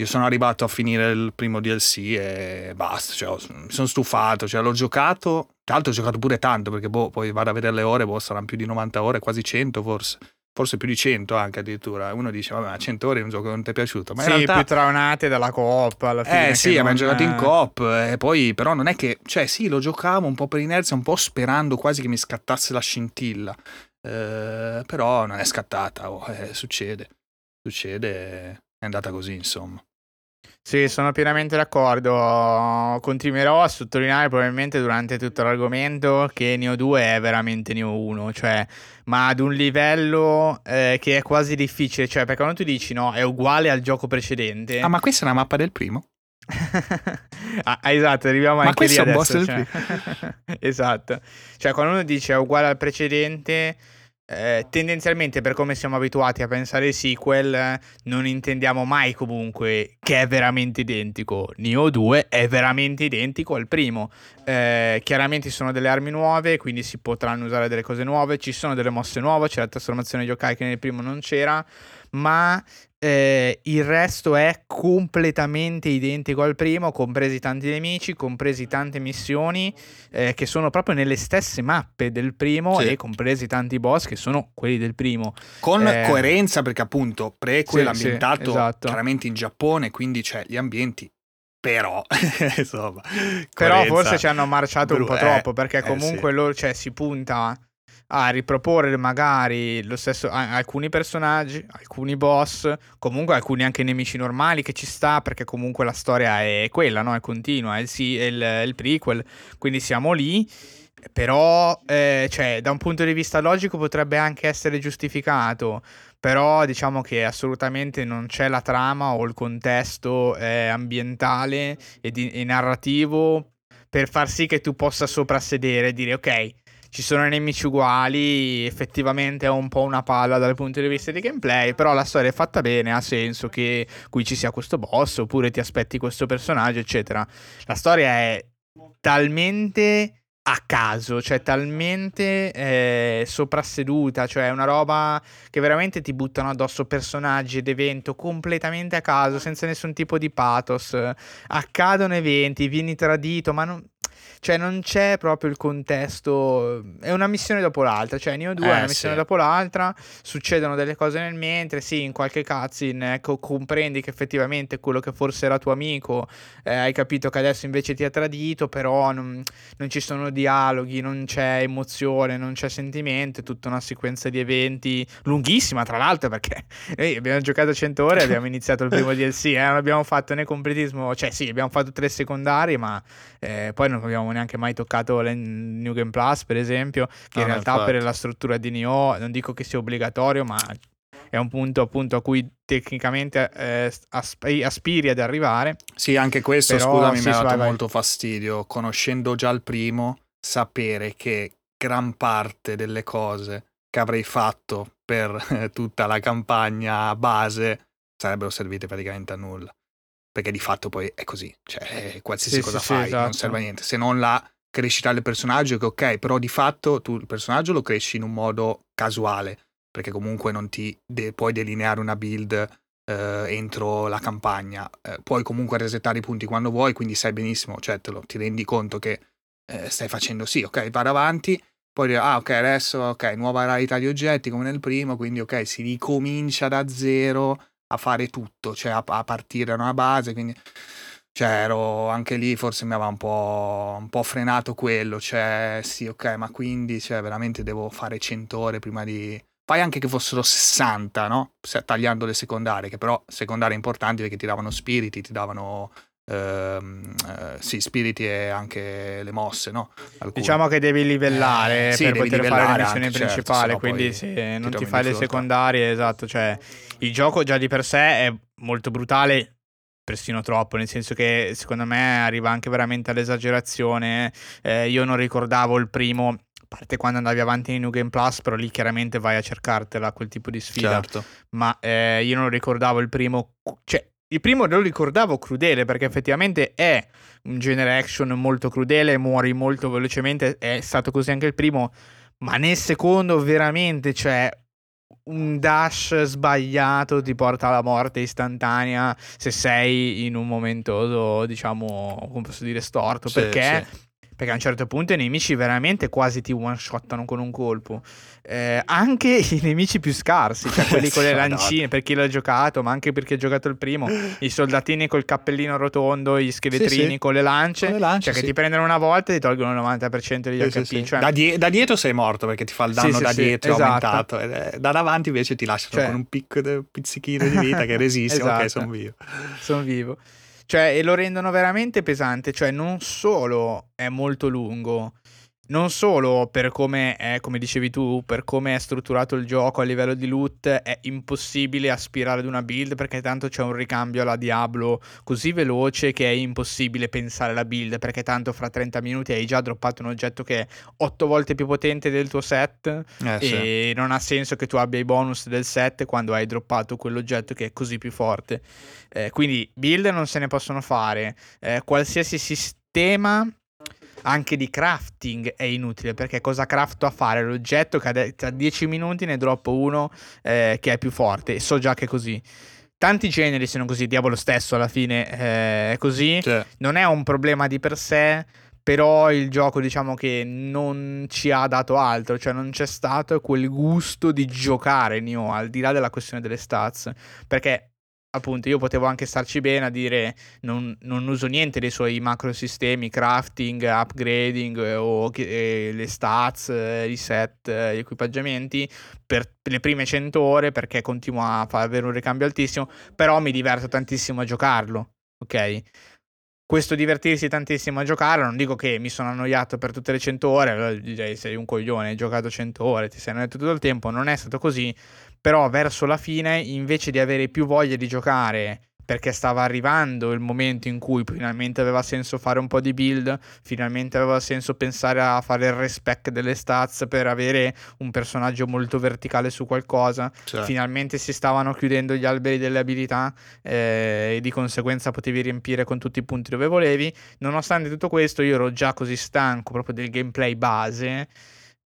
Io sono arrivato a finire il primo DLC e basta, cioè, mi sono stufato, cioè, l'ho giocato, tra l'altro ho giocato pure tanto perché boh, poi vado a vedere le ore, boh, saranno più di 90 ore, quasi 100 forse forse più di 100 anche addirittura. Uno dice, vabbè, ma 100 ore è un gioco che non ti è piaciuto. Ma sì, in realtà... più traunate dalla coop alla fine. Eh sì, abbiamo giocato in coop e poi però non è che, cioè sì, lo giocavo un po' per inerzia, un po' sperando quasi che mi scattasse la scintilla. Eh, però non è scattata, oh, eh, succede, succede, è andata così insomma. Sì, sono pienamente d'accordo. Continuerò a sottolineare probabilmente durante tutto l'argomento che Neo 2 è veramente Neo 1, cioè, ma ad un livello eh, che è quasi difficile, cioè, perché quando tu dici no, è uguale al gioco precedente. Ah, ma questa è una mappa del primo? ah, esatto, arriviamo ma anche lì questo è un adesso, boss cioè. del primo. esatto. Cioè, quando uno dice è uguale al precedente eh, tendenzialmente per come siamo abituati a pensare ai sequel non intendiamo mai comunque che è veramente identico. Neo 2 è veramente identico al primo. Eh, chiaramente ci sono delle armi nuove quindi si potranno usare delle cose nuove. Ci sono delle mosse nuove c'è la trasformazione di yokai che nel primo non c'era. Ma eh, il resto è completamente identico al primo, compresi tanti nemici, compresi tante missioni eh, che sono proprio nelle stesse mappe del primo sì. e compresi tanti boss che sono quelli del primo. Con eh, coerenza perché appunto prequel sì, ambientato sì, esatto. chiaramente in Giappone, quindi c'è gli ambienti però, insomma, però forse ci hanno marciato un po' eh, troppo perché eh, comunque sì. loro, cioè, si punta a riproporre magari lo stesso alcuni personaggi, alcuni boss, comunque alcuni anche nemici normali che ci sta perché comunque la storia è quella, no? È continua, è il, è il, è il prequel, quindi siamo lì. Però, eh, cioè, da un punto di vista logico potrebbe anche essere giustificato, però diciamo che assolutamente non c'è la trama o il contesto eh, ambientale e, di, e narrativo per far sì che tu possa soprassedere e dire ok, ci sono nemici uguali, effettivamente è un po' una palla dal punto di vista di gameplay, però la storia è fatta bene, ha senso che qui ci sia questo boss oppure ti aspetti questo personaggio, eccetera. La storia è talmente a caso, cioè talmente eh, soprasseduta, cioè una roba che veramente ti buttano addosso personaggi ed evento completamente a caso, senza nessun tipo di pathos. Accadono eventi, vieni tradito, ma non cioè non c'è proprio il contesto, è una missione dopo l'altra, cioè Neo 2 Eh, è una missione sì. dopo l'altra, succedono delle cose nel mentre, sì, in qualche cutscene ecco, comprendi che effettivamente quello che forse era tuo amico, eh, hai capito che adesso invece ti ha tradito, però non, non ci sono dialoghi, non c'è emozione, non c'è sentimento, è tutta una sequenza di eventi lunghissima tra l'altro perché noi abbiamo giocato 100 ore e abbiamo iniziato il primo DLC, eh, non abbiamo fatto né completismo, cioè sì, abbiamo fatto tre secondari, ma eh, poi non abbiamo neanche mai toccato le New Game Plus, per esempio, che No, in no, realtà infatti. per la struttura di Nioh non dico che sia obbligatorio, ma è un punto appunto a cui tecnicamente eh, asp- aspiri ad arrivare. Sì, anche questo, Però, scusami, sì, mi ha dato vai, vai. molto fastidio. Conoscendo già il primo, sapere che gran parte delle cose che avrei fatto per tutta la campagna base sarebbero servite praticamente a nulla. Perché di fatto poi è così, cioè eh, qualsiasi Sì, cosa sì, sì, fai non esatto. serve a niente, se non la crescita del personaggio che ok, però di fatto tu il personaggio lo cresci in un modo casuale, perché comunque non ti de- puoi delineare una build eh, entro la campagna. Eh, puoi comunque resettare i punti quando vuoi, quindi sai benissimo, cioè te lo, ti rendi conto che eh, stai facendo sì, ok, vado avanti, poi dire, ah ok, adesso ok, nuova varietà di oggetti come nel primo, quindi ok, si ricomincia da zero a fare tutto, cioè a, a partire da una base, quindi cioè ero anche lì forse mi aveva un po', un po' frenato quello, cioè sì ok, ma quindi cioè, veramente devo fare 100 ore prima di... Fai anche che fossero 60, no? Tagliando le secondarie, che però secondarie importanti perché ti davano spiriti, ti davano... ehm, eh, sì, spiriti e anche le mosse, no? Alcune. Diciamo che devi livellare Eh, sì, per devi poter fare le livellare missioni anche, certo, principali, sennò quindi se ti non ti trovi fai le secondarie, esatto, cioè il gioco già di per sé è molto brutale, persino troppo, nel senso che secondo me arriva anche veramente all'esagerazione. Eh, io non ricordavo il primo, a parte quando andavi avanti in New Game Plus, però lì chiaramente vai a cercartela quel tipo di sfida. Certo. ma eh, io non ricordavo il primo, cioè il primo lo ricordavo crudele perché effettivamente è un genere action molto crudele, muori molto velocemente, è stato così anche il primo, ma nel secondo veramente cioè un dash sbagliato ti porta alla morte istantanea se sei in un momento diciamo come posso dire storto Sì, perché sì. perché a un certo punto i nemici veramente quasi ti one-shottano con un colpo. Eh, anche i nemici più scarsi, cioè quelli con le lancine, per chi l'ha giocato, ma anche per chi ha giocato il primo, i soldatini col cappellino rotondo, gli scheletrini sì. con le lance, Con le lance, cioè che sì. ti prendono una volta e ti tolgono il 90% degli Sì, HP. sì, sì. Cioè, Da, die- da dietro sei morto perché ti fa il danno Sì, sì, da sì, dietro esatto. aumentato. è- da davanti invece ti lasciano Cioè- con un picco de- pizzichino di vita che resiste. Ok, Esatto. sono vivo. sono vivo. Cioè, e lo rendono veramente pesante. Cioè, non solo è molto lungo, non solo per come è, come dicevi tu, per come è strutturato il gioco a livello di loot, è impossibile aspirare ad una build perché tanto c'è un ricambio alla Diablo così veloce che è impossibile pensare alla build perché tanto fra 30 minuti hai già droppato un oggetto che è 8 volte più potente del tuo set Eh, sì. e non ha senso che tu abbia i bonus del set quando hai droppato quell'oggetto che è così più forte. Eh, quindi build non se ne possono fare. Eh, qualsiasi sistema anche di crafting è inutile perché cosa crafto a fare? L'oggetto che tra 10 minuti ne droppo uno eh, che è più forte e so già che è così. Tanti generi sono così, Diavolo stesso alla fine eh, è così Cioè, non è un problema di per sé, però il gioco diciamo che non ci ha dato altro, cioè non c'è stato quel gusto di giocare Nioh, al di là della questione delle stats, perché appunto io potevo anche starci bene a dire non, non uso niente dei suoi macrosistemi, crafting, upgrading eh, o eh, le stats, eh, i set, eh, gli equipaggiamenti per le prime 100 ore perché continuo a far avere un ricambio altissimo, però mi diverto tantissimo a giocarlo, ok? questo divertirsi tantissimo a giocare, non dico che mi sono annoiato per tutte le 100 ore, allora direi sei un coglione, hai giocato 100 ore, ti sei annoiato tutto il tempo, non è stato così, però verso la fine, invece di avere più voglia di giocare, perché stava arrivando il momento in cui finalmente aveva senso fare un po' di build, finalmente aveva senso pensare a fare il respec delle stats per avere un personaggio molto verticale su qualcosa, cioè, finalmente si stavano chiudendo gli alberi delle abilità eh, e di conseguenza potevi riempire con tutti i punti dove volevi. Nonostante tutto questo, io ero già così stanco proprio del gameplay base.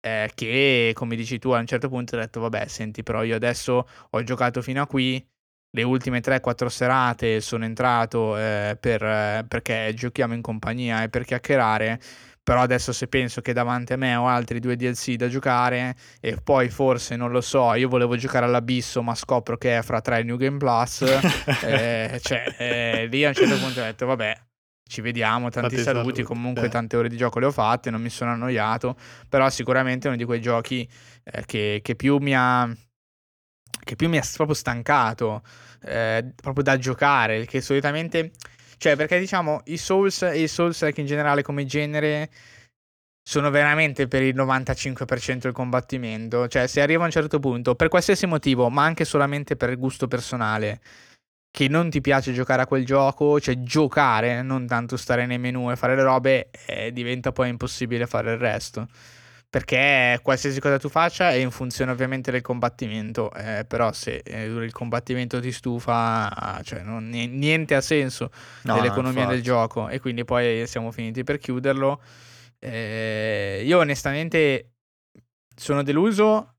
Eh, che come dici tu a un certo punto ho detto vabbè senti però io adesso ho giocato fino a qui le ultime 3-4 serate sono entrato eh, per, eh, perché giochiamo in compagnia e per chiacchierare. Però adesso se penso che davanti a me ho altri due DLC da giocare e poi forse, non lo so, io volevo giocare all'abisso ma scopro che è fra tre New Game Plus, eh, cioè eh, lì a un certo punto ho detto vabbè, ci vediamo, tanti Fate saluti, saluti, comunque eh. tante ore di gioco le ho fatte, non mi sono annoiato, però sicuramente è uno di quei giochi eh, che, che, più mi ha che più mi ha proprio stancato eh, proprio da giocare, che solitamente cioè perché diciamo i Souls e i Souls like in generale come genere sono veramente per il 95% del combattimento, cioè se arriva a un certo punto per qualsiasi motivo, ma anche solamente per gusto personale che non ti piace giocare a quel gioco, cioè giocare, non tanto stare nei menu e fare le robe, eh, diventa poi impossibile fare il resto. Perché qualsiasi cosa tu faccia è in funzione ovviamente del combattimento, eh, però se eh, il combattimento ti stufa, cioè non, niente ha senso no, dell'economia del gioco e quindi poi siamo finiti per chiuderlo. Eh, io onestamente sono deluso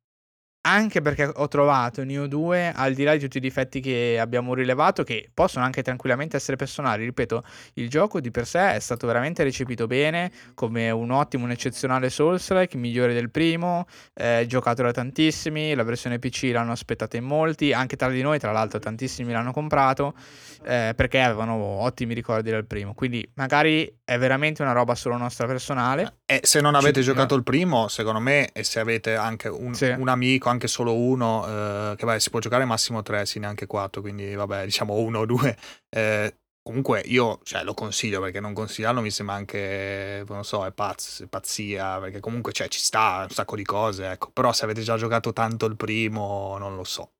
anche perché ho trovato Neo 2, al di là di tutti i difetti che abbiamo rilevato, che possono anche tranquillamente essere personali, ripeto, il gioco di per sé è stato veramente recepito bene, come un ottimo, un eccezionale Souls-like, migliore del primo, eh, giocato da tantissimi, la versione PC l'hanno aspettata in molti, anche tra di noi, tra l'altro tantissimi l'hanno comprato, eh, perché avevano ottimi ricordi del primo, quindi magari è veramente una roba solo nostra personale. E se non avete Ci... giocato il primo, secondo me, e se avete anche un, sì. un amico, anche solo uno, eh, che vabbè, si può giocare massimo tre, sì, neanche quattro, quindi vabbè, diciamo uno o due. Eh, comunque io cioè, lo consiglio perché non consigliarlo mi sembra anche, non so, è pazz, pazzia, perché comunque cioè, ci sta un sacco di cose, ecco. Però se avete già giocato tanto il primo, non lo so.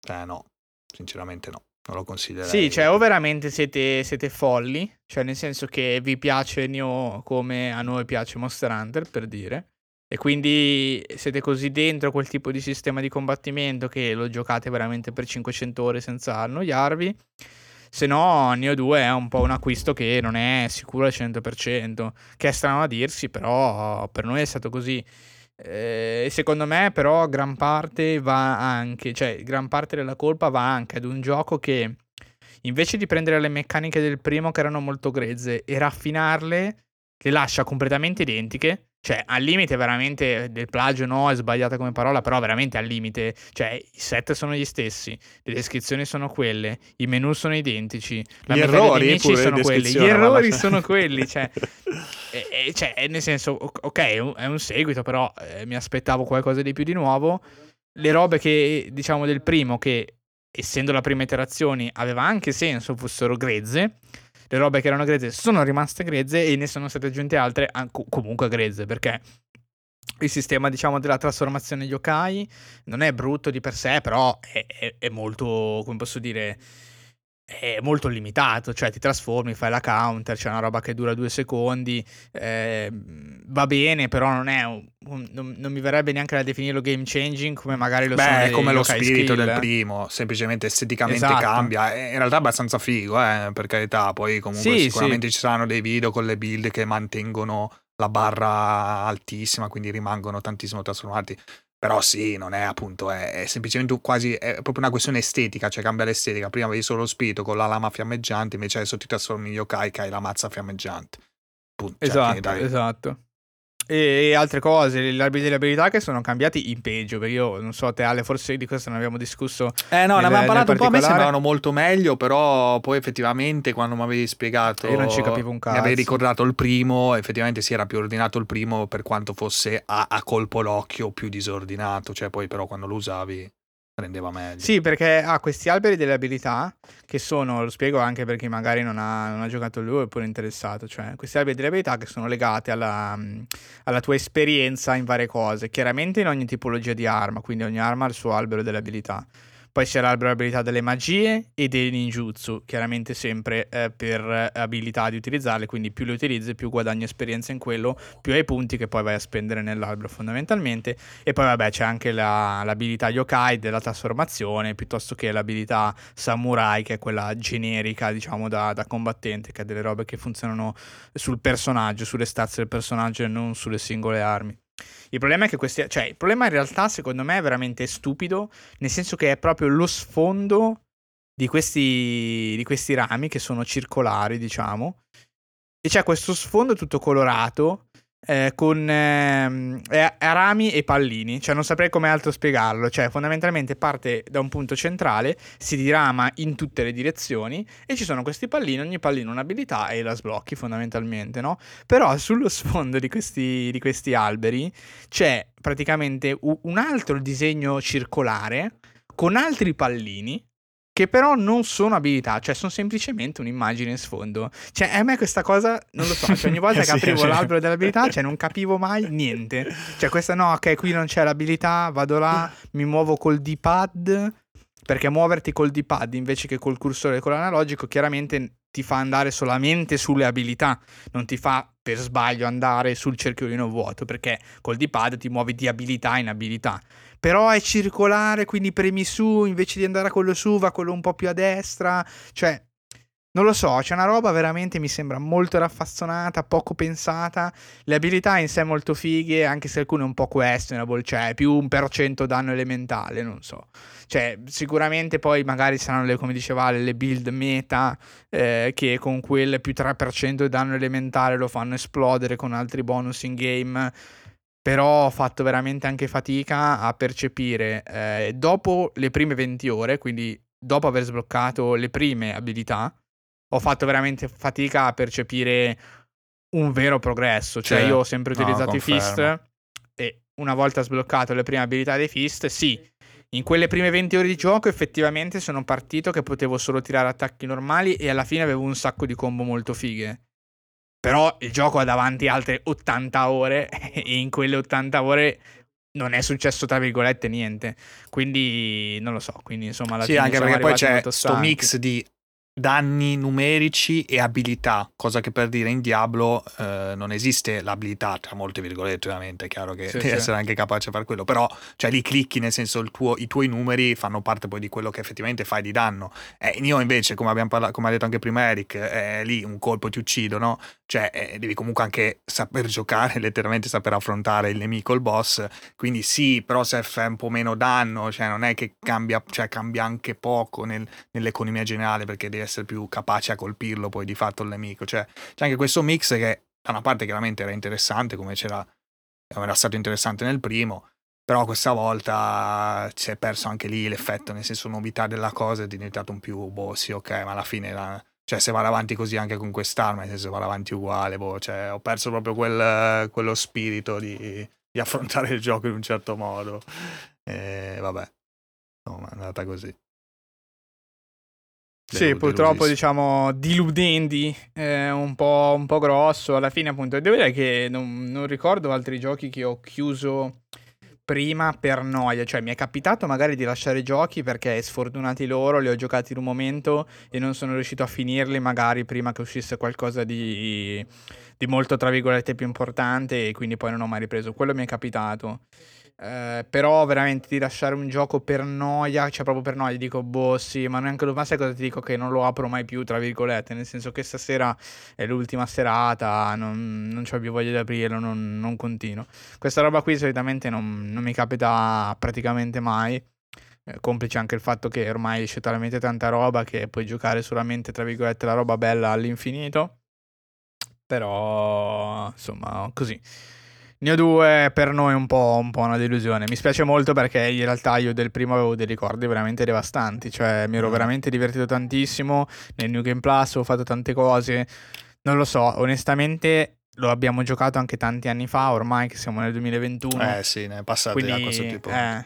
Cioè no, sinceramente no. Non lo consiglierei. Sì, cioè o veramente siete, siete folli, cioè nel senso che vi piace Nioh come a noi piace Monster Hunter, per dire, e quindi siete così dentro quel tipo di sistema di combattimento che lo giocate veramente per 500 ore senza annoiarvi. Se no, Neo 2 è un po' un acquisto che non è sicuro al 100%, che è strano a dirsi, però per noi è stato così. E eh, secondo me, però, gran parte va anche, cioè, gran parte della colpa va anche ad un gioco che invece di prendere le meccaniche del primo, che erano molto grezze, e raffinarle, le lascia completamente identiche cioè, al limite veramente del plagio no, è sbagliata come parola, però veramente al limite. Cioè, i set sono gli stessi, le descrizioni sono quelle, i menu sono identici, la gli errori sono quelli, gli errori sono quelli, cioè, e, e, cioè, nel senso, ok, è un, è un seguito, però eh, mi aspettavo qualcosa di più di nuovo. Le robe che, diciamo, del primo, che essendo la prima iterazione aveva anche senso, fossero grezze le robe che erano grezze sono rimaste grezze e ne sono state aggiunte altre comunque grezze perché il sistema diciamo della trasformazione yokai non è brutto di per sé però è, è, è molto come posso dire è molto limitato, cioè ti trasformi, fai la counter, c'è una roba che dura due secondi, eh, va bene, però non è un, un, non, non, mi verrebbe neanche da definirlo game changing come magari lo Beh, sono è come lo spirito skill. del primo, semplicemente esteticamente esatto. cambia, in realtà è abbastanza figo, eh, per carità, poi comunque sì, sicuramente sì. ci saranno dei video con le build che mantengono la barra altissima, quindi rimangono tantissimo trasformati. Però sì, non è appunto, è, è, semplicemente quasi, è proprio una questione estetica, cioè cambia l'estetica. Prima avevi solo lo spirito con la lama fiammeggiante, invece adesso ti trasformi in yokai che hai la mazza fiammeggiante. Punto. Cioè, esatto, esatto e altre cose, gli arbitri delle abilità che sono cambiati in peggio. Perché io non so, te Ale, forse di questo ne abbiamo discusso. Eh no, ne avevamo parlato un po'. A me sembravano molto meglio, però poi effettivamente quando mi avevi spiegato. Io non ci capivo un cazzo. Mi avevi ricordato il primo, effettivamente si era più ordinato il primo per quanto fosse a, a colpo l'occhio più disordinato. Cioè, poi però quando lo usavi rendeva meglio. Sì, perché ha questi alberi delle abilità che sono, lo spiego anche per chi magari non ha, non ha giocato lui oppure interessato, cioè questi alberi delle abilità che sono legati alla, alla, tua esperienza in varie cose, chiaramente in ogni tipologia di arma, quindi ogni arma ha il suo albero delle abilità. Poi c'è l'alberabilità delle magie e dei ninjutsu, chiaramente sempre eh, per abilità di utilizzarle, quindi più le utilizzi più guadagni esperienza in quello, più hai punti che poi vai a spendere nell'albero fondamentalmente. E poi vabbè c'è anche la, l'abilità yokai della trasformazione, piuttosto che l'abilità samurai, che è quella generica diciamo da, da combattente, che ha delle robe che funzionano sul personaggio, sulle stazze del personaggio e non sulle singole armi. Il problema è che questi. Cioè, il problema in realtà, secondo me, è veramente stupido. Nel senso che è proprio lo sfondo di questi, di questi rami che sono circolari, diciamo, e c'è questo sfondo tutto colorato eh, con eh, rami e pallini, cioè non saprei come altro spiegarlo, cioè fondamentalmente parte da un punto centrale, si dirama in tutte le direzioni e ci sono questi pallini, ogni pallino un'abilità e la sblocchi fondamentalmente, no? Però sullo sfondo di questi, di questi alberi c'è praticamente un altro disegno circolare con altri pallini che però non sono abilità, cioè sono semplicemente un'immagine in sfondo. Cioè, a me questa cosa, non lo so, cioè ogni volta che aprivo sì. l'albero dell'abilità, cioè non capivo mai niente. Cioè, questa no, ok, qui non c'è l'abilità, vado là, mi muovo col D-pad, perché muoverti col D-pad invece che col cursore con l'analogico, chiaramente ti fa andare solamente sulle abilità, non ti fa per sbaglio andare sul cerchiolino vuoto, perché col D-pad ti muovi di abilità in abilità però è circolare, quindi premi su, invece di andare a quello su va quello un po' più a destra, cioè non lo so, c'è una roba veramente mi sembra molto raffazzonata, poco pensata. Le abilità in sé molto fighe, anche se alcune un po' questionable, cioè più un per cento danno elementale, non so. Cioè, sicuramente poi magari saranno le, come diceva le build meta eh, che con quelle più 3% danno elementare lo fanno esplodere con altri bonus in game però ho fatto veramente anche fatica a percepire eh, dopo le prime 20 ore, quindi dopo aver sbloccato le prime abilità, ho fatto veramente fatica a percepire un vero progresso. Cioè, cioè io ho sempre utilizzato no, i fist e una volta sbloccato le prime abilità dei fist, sì, in quelle prime 20 ore di gioco effettivamente sono partito che potevo solo tirare attacchi normali e alla fine avevo un sacco di combo molto fighe. Però il gioco ha davanti altre 80 ore e in quelle 80 ore non è successo tra virgolette niente. Quindi non lo so, quindi insomma alla sì, anche perché poi c'è questo mix di danni numerici e abilità, cosa che per dire in Diablo eh, non esiste l'abilità, tra molte virgolette ovviamente, è chiaro che sì, devi sì. essere anche capace di fare quello, però cioè li clicchi nel senso tuo, i tuoi numeri fanno parte poi di quello che effettivamente fai di danno. Eh, io invece, come, abbiamo parlato, come ha detto anche prima Eric, eh, lì un colpo ti uccido, no? Cioè eh, devi comunque anche saper giocare, letteralmente saper affrontare il nemico, il boss, quindi sì, però se fai un po' meno danno, cioè non è che cambia, cioè cambia anche poco nel, nell'economia generale perché devi essere più capace a colpirlo poi di fatto il nemico. Cioè, c'è anche questo mix che da una parte chiaramente era interessante, come c'era era stato interessante nel primo, però questa volta si è perso anche lì l'effetto, nel senso novità della cosa è diventato un più, boh sì ok, ma alla fine la, cioè se va avanti così anche con quest'arma, nel senso va avanti uguale, boh, cioè ho perso proprio quel, quello spirito di, di, affrontare il gioco in un certo modo. E vabbè, insomma è andata così. Sì, purtroppo diciamo diludendi eh, un, po', un po' grosso. Alla fine, appunto, devo dire che non, non, ricordo altri giochi che ho chiuso prima per noia. Cioè, mi è capitato magari di lasciare giochi perché sfortunati loro, li ho giocati in un momento e non sono riuscito a finirli, magari prima che uscisse qualcosa di, di molto, tra virgolette, più importante, e quindi poi non ho mai ripreso. Quello mi è capitato. Eh, però veramente di lasciare un gioco per noia, cioè proprio per noia, dico boh sì, ma neanche lo ma sai cosa ti dico che non lo apro mai più, tra virgolette, nel senso che stasera è l'ultima serata, non, non ho più voglia di aprirlo, non, non continuo. Questa roba qui solitamente non, non mi capita praticamente mai. Eh, complice anche il fatto che ormai esce talmente tanta roba che puoi giocare solamente, tra virgolette, la roba bella all'infinito. Però, insomma, così. Ne ho due, per noi un po', un po', una delusione. Mi spiace molto perché in realtà io del primo avevo dei ricordi veramente devastanti, cioè mi ero mm. veramente divertito tantissimo nel New Game Plus, ho fatto tante cose. Non lo so, onestamente lo abbiamo giocato anche tanti anni fa, ormai che siamo nel 2021. Eh sì, ne è passato da questo tipo. Eh,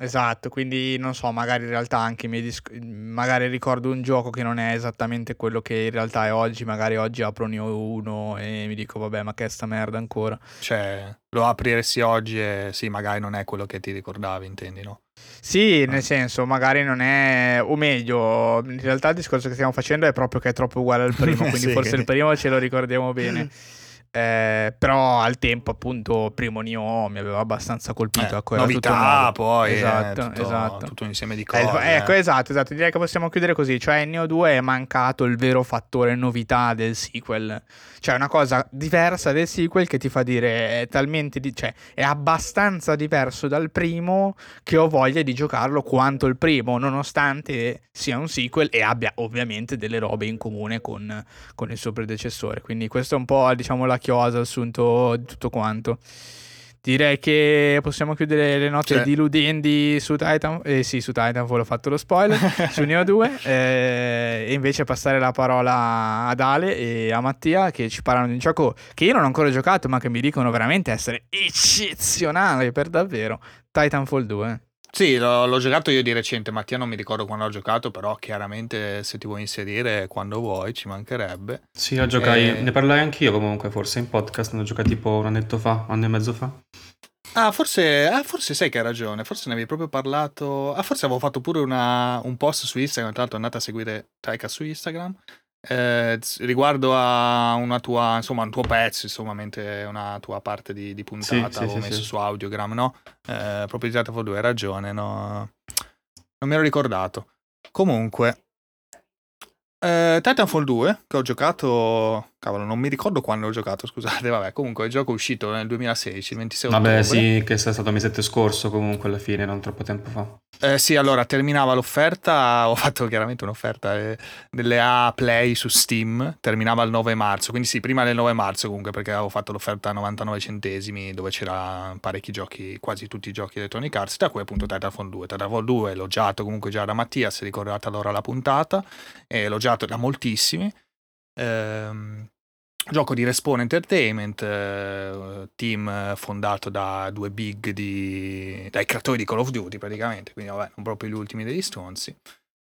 Esatto, quindi non so, magari in realtà anche i miei disc- magari ricordo un gioco che non è esattamente quello che in realtà è oggi, magari oggi apro uno e mi dico vabbè ma che sta merda ancora. Cioè, lo apriresti oggi e sì, magari non è quello che ti ricordavi, intendi, no? Sì, nel senso, magari non è, o meglio, in realtà il discorso che stiamo facendo è proprio che è troppo uguale al primo, quindi sì, forse il primo ce lo ricordiamo bene. Eh, però al tempo, appunto, primo Nioh mi aveva abbastanza colpito. Eh, ecco, novità, poi esatto, eh, tutto, esatto. tutto un insieme di Eh, cose. ecco, esatto, esatto. Direi che possiamo chiudere così. Cioè, in Neo 2 è mancato il vero fattore novità del sequel. Cioè, una cosa diversa del sequel che ti fa dire è talmente di- cioè, è abbastanza diverso dal primo che ho voglia di giocarlo quanto il primo, nonostante sia un sequel e abbia ovviamente delle robe in comune con, con il suo predecessore. Quindi questo è un po', diciamo, la chiosa, il sunto di tutto quanto. Direi che possiamo chiudere le note Sì. diludenti su Titan. Eh sì, su Titanfall ho fatto lo spoiler. su Neo 2. eh, e invece passare la parola ad Ale e a Mattia che ci parlano di un gioco che io non ho ancora giocato, ma che mi dicono veramente essere eccezionale per davvero. Titanfall 2. Sì, l'ho, l'ho giocato io di recente, Mattia non mi ricordo quando l'ho giocato, però chiaramente se ti vuoi inserire quando vuoi ci mancherebbe. Sì, la giocai, Eh. ne parlai anch'io comunque, forse in podcast, ne ho giocato tipo un annetto fa, un anno e mezzo fa. Ah, forse, ah, forse sai che hai ragione, forse ne avevi proprio parlato. Ah, forse avevo fatto pure una- un post su Instagram, tra l'altro andate a seguire Taika su Instagram. Eh, riguardo a una tua, insomma, un tuo pezzo, insomma, mentre una tua parte di, di puntata Sì, avevo sì, messo sì. su Audiogram, no? Eh, proprio di Titanfall 2, hai ragione, no? Non mi ero ricordato. Comunque, eh, Titanfall 2, che ho giocato, cavolo, non mi ricordo quando ho giocato, scusate, vabbè, comunque il gioco è uscito nel 2016, il 26 Vabbè, ottobre. sì, che è stato mesetto scorso comunque alla fine, non troppo tempo fa. Eh, sì, allora terminava l'offerta, ho fatto chiaramente un'offerta eh, delle A Play su Steam, terminava il 9 marzo, quindi sì, prima del 9 marzo comunque perché avevo fatto l'offerta a 99 centesimi dove c'era parecchi giochi, quasi tutti i giochi Electronic Arts, da cui appunto Titanfall 2. Titanfall 2 l'ho giocato comunque già da Mattia, se ricordate allora la puntata, e l'ho giocato da moltissimi. Ehm, Gioco di Respawn Entertainment, eh, team fondato da due big di, dai creatori di Call of Duty praticamente, quindi vabbè, non proprio gli ultimi degli stronzi.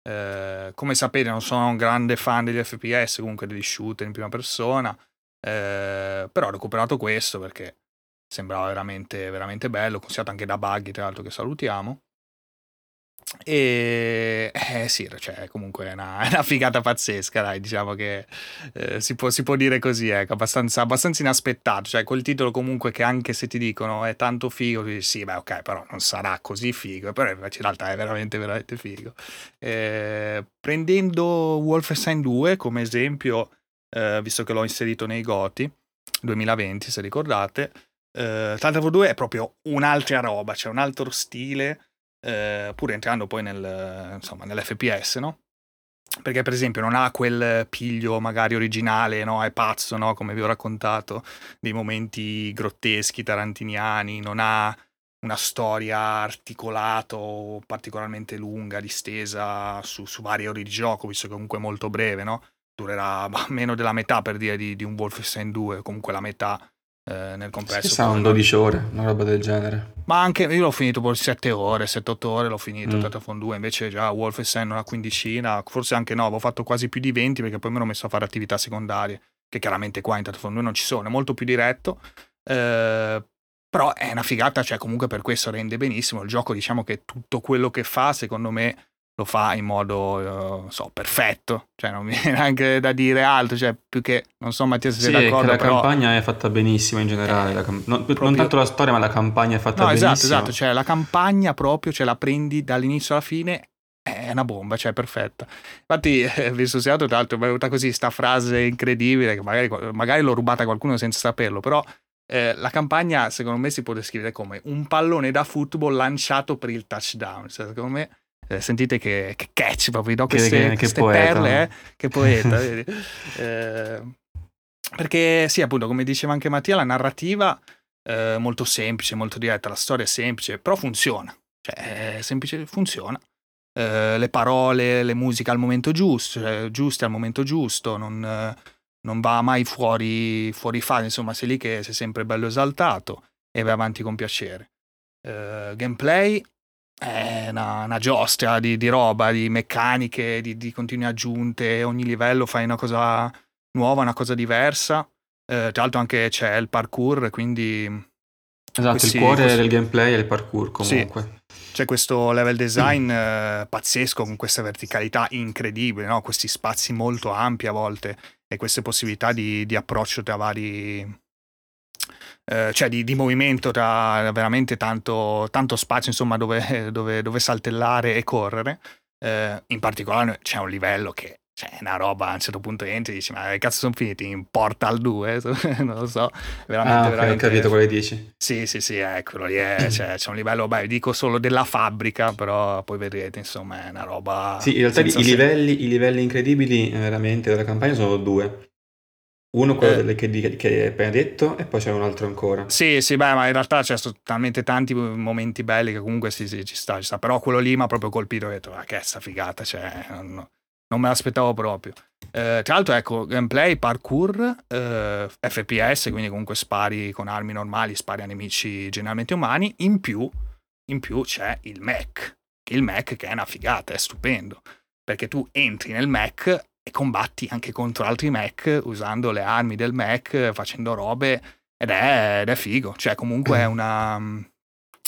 Eh, come sapete non sono un grande fan degli FPS, comunque degli shooter in prima persona, eh, però ho recuperato questo perché sembrava veramente, veramente bello, consigliato anche da Buggy tra l'altro che salutiamo. E eh, sì, cioè, comunque è una, una figata pazzesca, dai, diciamo che eh, si, può, si può dire così, ecco, abbastanza, abbastanza inaspettato, cioè quel titolo comunque che anche se ti dicono è tanto figo, dici sì, beh ok, però non sarà così figo, però invece in realtà è veramente, veramente figo. Eh, prendendo Wolfenstein 2 come esempio, eh, visto che l'ho inserito nei Goti 2020, se ricordate, eh, Titanfall 2 è proprio un'altra roba, cioè un altro stile, eh, pur entrando poi nel, insomma, nell'FPS, no? Perché per esempio non ha quel piglio magari originale, no? È pazzo, no? Come vi ho raccontato, dei momenti grotteschi, tarantiniani, non ha una storia articolata o particolarmente lunga, distesa su, su varie ore di gioco, visto che comunque è molto breve, no? Durerà bah, meno della metà per dire di, di un Wolfenstein 2, comunque la metà eh, nel complesso. Ci saranno poi, 12 ore, una roba del genere. ma anche io l'ho finito per 7 ore, 7-8 ore l'ho finito, Mm. Titanfall 2, invece già Wolfenstein una quindicina, forse anche no, avevo fatto quasi più di 20 perché poi mi ero messo a fare attività secondarie, che chiaramente qua in Titanfall 2 non ci sono, è molto più diretto, eh, però è una figata, cioè comunque per questo rende benissimo, il gioco diciamo che tutto quello che fa secondo me lo fa in modo, eh, non so, perfetto, cioè non mi viene neanche da dire altro, cioè più che, non so Mattia se Sì, sei d'accordo, la però... campagna è fatta benissimo in generale. Eh, la cam- non, proprio- non tanto la storia, ma la campagna è fatta No, benissimo. esatto, esatto, cioè la campagna proprio, cioè la prendi dall'inizio alla fine, è una bomba, cioè perfetta. Infatti, eh, visto Seattle, tra l'altro, mi è venuta così sta frase incredibile, che magari, magari l'ho rubata a qualcuno senza saperlo, però eh, la campagna secondo me si può descrivere come un pallone da football lanciato per il touchdown. Cioè, secondo me, eh, sentite che, che catch proprio, no? Che- queste, che- che queste poeta. perle, eh? che poeta? Eh, perché sì, appunto, come diceva anche Mattia, la narrativa è molto semplice, molto diretta, la storia è semplice, però funziona. Cioè, è semplice, funziona. Eh, le parole, le musiche al momento giusto, cioè, giuste al momento giusto, non, eh, non va mai fuori, fuori fase, insomma, sei lì che sei sempre bello esaltato e vai avanti con piacere. Eh, gameplay è una, una giostra di, di roba, di meccaniche, di, di continue aggiunte, ogni livello fai una cosa nuova, una cosa diversa. Eh, tra l'altro anche c'è il parkour, quindi Esatto, Questi- il cuore questi- del gameplay è il parkour Sì. comunque. C'è questo level design eh, pazzesco con questa verticalità incredibile, no? questi spazi molto ampi a volte e queste possibilità di, di approccio tra vari, eh, cioè di, di, movimento tra veramente tanto, tanto spazio insomma dove, dove, dove, saltellare e correre. Eh, in particolare c'è un livello che cioè, è una roba a un certo punto entri e dici ma che cazzo sono finiti? In Portal 2 non lo so. Veramente, ah, veramente... ho capito quello che dici. Sì sì sì eccolo lì è, cioè, c'è un livello beh dico solo della fabbrica però poi vedrete insomma è una roba sì in realtà i livelli, i livelli incredibili eh, veramente della campagna sono due uno quello eh. che, che, hai appena detto e poi c'è un altro ancora. Sì, sì, beh, ma in realtà c'è talmente tanti momenti belli che comunque sì, sì, ci sta, ci sta. Però quello lì mi ha proprio colpito e ho detto, ah, che è sta figata, cioè, non, non me l'aspettavo proprio. Eh, tra l'altro, ecco, gameplay, parkour, eh, FPS, quindi comunque spari con armi normali, spari a nemici generalmente umani. In più, in più c'è il mech. Il mech che è una figata, è stupendo. Perché tu entri nel mech e combatti anche contro altri mech usando le armi del mech, facendo robe ed è, ed è figo, cioè comunque è una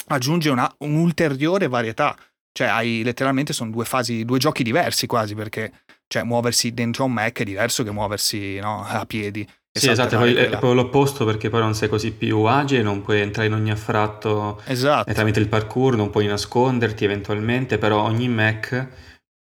aggiunge una, un'ulteriore varietà, cioè hai letteralmente sono due fasi, due giochi diversi quasi perché cioè muoversi dentro un mech è diverso che muoversi no, a piedi. Sì, esatto, poi è proprio l'opposto perché poi non sei così più agile, non puoi entrare in ogni affratto esatto. tramite il parkour, non puoi nasconderti eventualmente, però ogni mech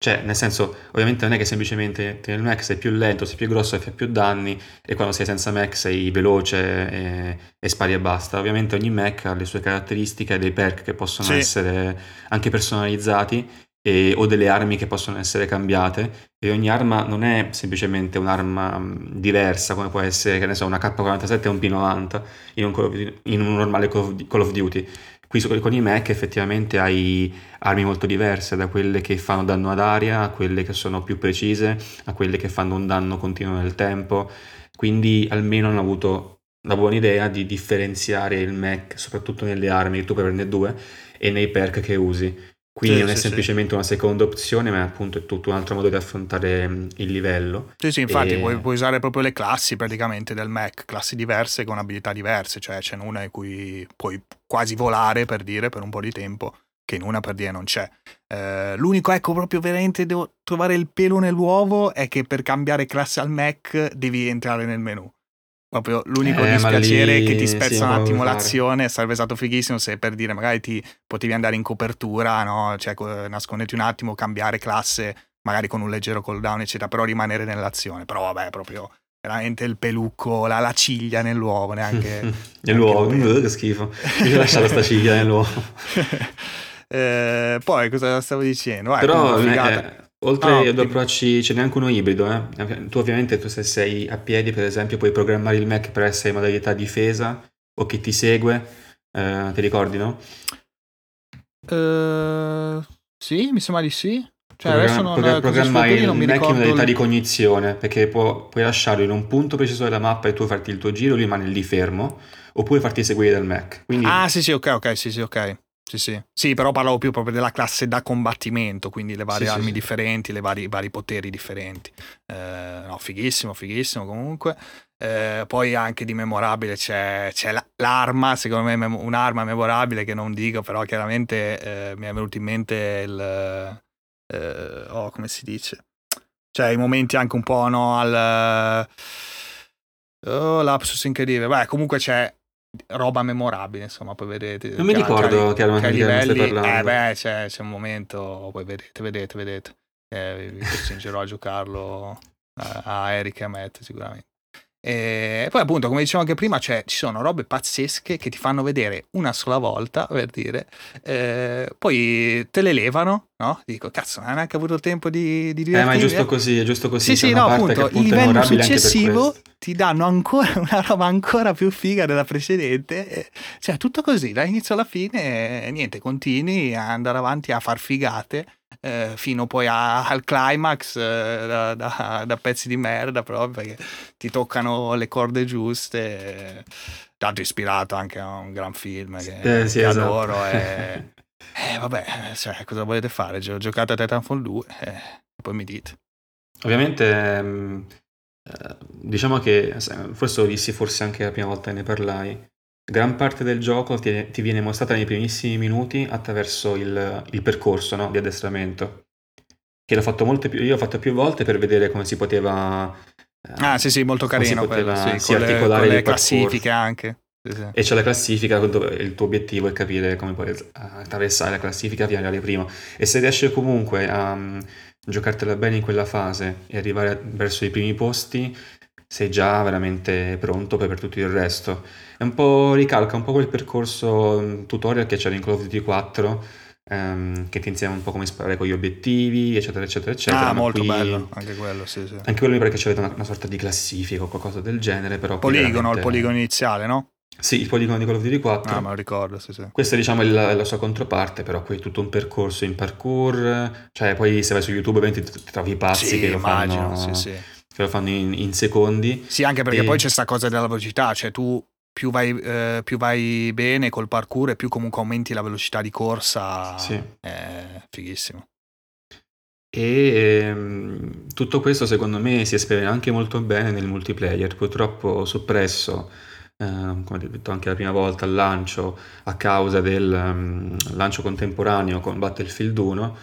cioè, nel senso, ovviamente non è che semplicemente nel mech sei più lento, sei più grosso e fai più danni, e quando sei senza mech sei veloce e, e spari e basta. Ovviamente ogni mech ha le sue caratteristiche dei perk che possono sì. essere anche personalizzati e, o delle armi che possono essere cambiate. E ogni arma non è semplicemente un'arma diversa, come può essere, che ne so, una K47 o un P90 in un, in un normale Call of Duty Qui con i Mac effettivamente hai armi molto diverse, da quelle che fanno danno ad aria, a quelle che sono più precise, a quelle che fanno un danno continuo nel tempo. Quindi almeno hanno avuto la buona idea di differenziare il Mac, soprattutto nelle armi, tu puoi prendere due, e nei perk che usi. Quindi sì, non è sì, semplicemente sì. una seconda opzione, ma appunto è tutto un altro modo di affrontare mm, il livello. Sì, sì, infatti e... puoi, puoi, usare proprio le classi praticamente del Mac, classi diverse con abilità diverse, cioè c'è una in cui puoi quasi volare per dire per un po' di tempo, che in una per dire non c'è. Eh, l'unico, ecco, proprio veramente devo trovare il pelo nell'uovo è che per cambiare classe al Mac devi entrare nel menu. Proprio l'unico eh, dispiacere lì, che ti spezza sì, un attimo l'azione sarebbe stato fighissimo se per dire magari ti potevi andare in copertura, no? cioè nasconderti un attimo, cambiare classe, magari con un leggero cooldown, eccetera, però rimanere nell'azione. Però vabbè, proprio veramente il pelucco, la, la ciglia nell'uovo, neanche... nell'uovo, che schifo. Io ho lasciato sta ciglia nell'uovo. eh, poi cosa stavo dicendo? Vai, però... Eh, Oltre ah, due approcci ce n'è anche uno ibrido, eh? Tu ovviamente tu se sei a piedi per esempio puoi programmare il Mac per essere in modalità difesa o chi ti segue, eh, ti ricordi no? Uh, sì, mi sembra di sì. Cioè, adesso non, program- programmare il Mac in modalità di cognizione perché può, puoi lasciarlo in un punto preciso della mappa e tu farti il tuo giro, lui rimane lì fermo, oppure farti seguire dal Mac. Quindi... Ah sì sì ok ok sì sì ok. Sì, sì. sì, però parlavo più proprio della classe da combattimento, quindi le varie sì, armi sì, differenti, i vari, vari, poteri differenti. Eh, no, fighissimo, fighissimo comunque. Eh, poi anche di memorabile c'è, c'è la, l'arma, secondo me un'arma memorabile che non dico, però chiaramente eh, mi è venuto in mente il... Eh, oh, come si dice? Cioè i momenti anche un po' no, al... Oh, lapsus incredibile. Beh, comunque c'è roba memorabile, insomma, poi vedete. Non mi ricordo che, che livelli. Eh beh, c'è, c'è, un momento, poi vedete, vedete, vedete. Eh, vi costringerò a giocarlo a, a Eric e a Matt sicuramente. E poi appunto, come dicevo anche prima, cioè, ci sono robe pazzesche che ti fanno vedere una sola volta, per dire, eh, poi te le levano, no? Dico, cazzo, non hai neanche avuto tempo di, di divertirmi. Eh, ma è giusto così, è giusto così. Sì, sì, no, appunto, appunto, il livello successivo ti danno ancora una roba ancora più figa della precedente. Cioè, tutto così, dall'inizio alla fine, niente, continui a andare avanti a far figate eh, fino poi a, al climax eh, da, da, da, pezzi di merda proprio perché ti toccano le corde giuste tanto ispirato anche a un gran film che, eh, sì, che esatto. adoro e, eh, vabbè cioè, cosa volete fare? Ho giocato a Titanfall 2 e eh, poi mi dite. Ovviamente mm, eh, diciamo che forse lo dissi forse anche la prima volta che ne parlai gran parte del gioco ti, ti viene mostrata nei primissimi minuti attraverso il, il percorso no? di addestramento. Che l'ho fatto molte più, io l'ho fatto più volte per vedere come si poteva. Eh, ah, sì, sì, molto carino. Poteva, quello, sì, con le, con classifiche anche. Sì, sì. E c'è la classifica, il tuo obiettivo è capire come puoi attraversare la classifica ad arrivare primo. E se riesci comunque a um, giocartela bene in quella fase e arrivare verso i primi posti, sei già veramente pronto per, per tutto il resto. È un po' ricalca un po' quel percorso um, tutorial che c'era in Call of Duty 4 um, che ti insegna un po' come sparare con gli obiettivi, eccetera, eccetera, eccetera. Ah, molto qui, bello, anche quello, sì, sì. Anche quello mi pare che c'avete una, una, sorta di classifica o qualcosa del genere, però... Poligono, veramente... il poligono iniziale, no? Sì, il poligono di Call of Duty 4. Ah, me lo ricordo, sì, sì. Questa diciamo, è la, la, sua controparte, però qui è tutto un percorso in parkour, cioè poi se vai su YouTube ovviamente ti, trovi i pazzi sì, che lo immagino, fanno... Sì, sì. Che lo fanno in, in secondi. Sì, anche perché e... poi c'è questa cosa della velocità, cioè tu più vai, eh, più vai, bene col parkour e più comunque aumenti la velocità di corsa. Sì. È fighissimo. E ehm, tutto questo secondo me si esprime anche molto bene nel multiplayer, purtroppo soppresso, eh, come ho detto anche la prima volta, al lancio a causa del um, lancio contemporaneo con Battlefield 1,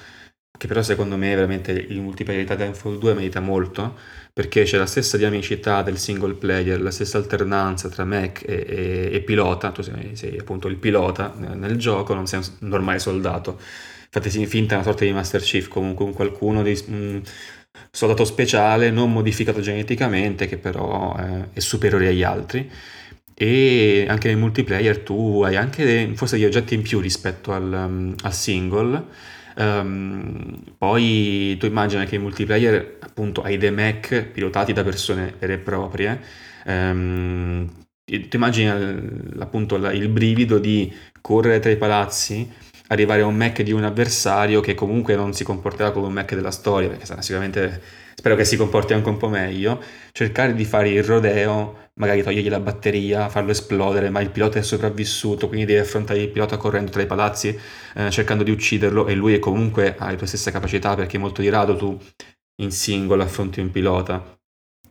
che però secondo me veramente il multiplayer di Titanfall 2 merita molto perché c'è la stessa dinamicità del single player, la stessa alternanza tra mech e, e, e pilota, tu sei, sei, appunto il pilota nel gioco, non sei un normale soldato. Infatti si finta una sorta di Master Chief, comunque un qualcuno di un soldato speciale, non modificato geneticamente, che però eh, è superiore agli altri. E anche nel multiplayer tu hai anche forse degli oggetti in più rispetto al, um, al single Um, poi tu immagina che in multiplayer appunto hai dei mech pilotati da persone vere e proprie. Um, tu immagini appunto il brivido di correre tra i palazzi, arrivare a un mech di un avversario che comunque non si comporterà come un mech della storia, perché sicuramente spero che si comporti anche un po' meglio, cercare di fare il rodeo magari togliergli la batteria, farlo esplodere, ma il pilota è sopravvissuto, quindi devi affrontare il pilota correndo tra i palazzi eh, cercando di ucciderlo e lui è comunque ha le tue stesse capacità perché molto di rado tu in singolo affronti un pilota.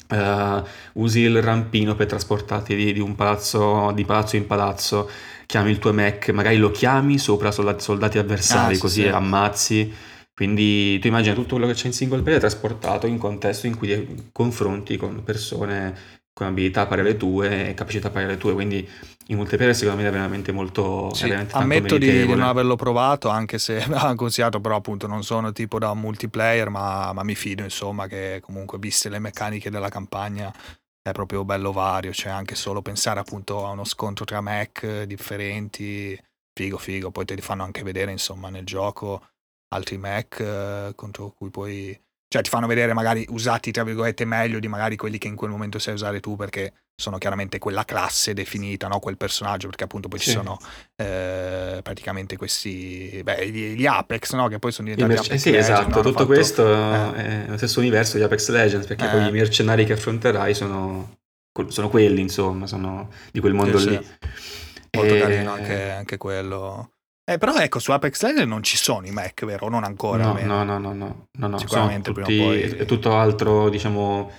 Uh, usi il rampino per trasportarti di, di, un palazzo, di palazzo in palazzo, chiami il tuo mech, magari lo chiami sopra soldati, soldati avversari, ah, così sì. ammazzi. Quindi tu immagini tutto quello che c'è in single player trasportato in contesto in cui confronti con persone con abilità pari alle tue e capacità pari alle tue, quindi in multiplayer secondo me è veramente molto sì, è veramente ammetto di, di, non averlo provato anche se hanno consigliato però appunto non sono tipo da multiplayer ma, ma, mi fido insomma che comunque viste le meccaniche della campagna è proprio bello vario cioè anche solo pensare appunto a uno scontro tra mech differenti figo figo poi te li fanno anche vedere insomma nel gioco altri mech eh, contro cui puoi cioè ti fanno vedere magari usati tra virgolette meglio di magari quelli che in quel momento sai usare tu perché sono chiaramente quella classe definita, no? quel personaggio, perché appunto poi sì. ci sono eh, praticamente questi, beh, gli, gli, Apex, no? che poi sono diventati merc- Apex Sì, Legends, esatto, no? tutto fatto, questo eh. è lo stesso universo di Apex Legends, perché eh. poi i mercenari che affronterai sono, sono quelli, insomma, sono di quel mondo sì, lì. Sì. Molto e... carino anche, anche quello. Eh, però ecco, su Apex Legends non ci sono i Mac, vero? Non ancora. No, no, no, no, no, no, no. Sicuramente tutti, poi... è tutto altro, diciamo,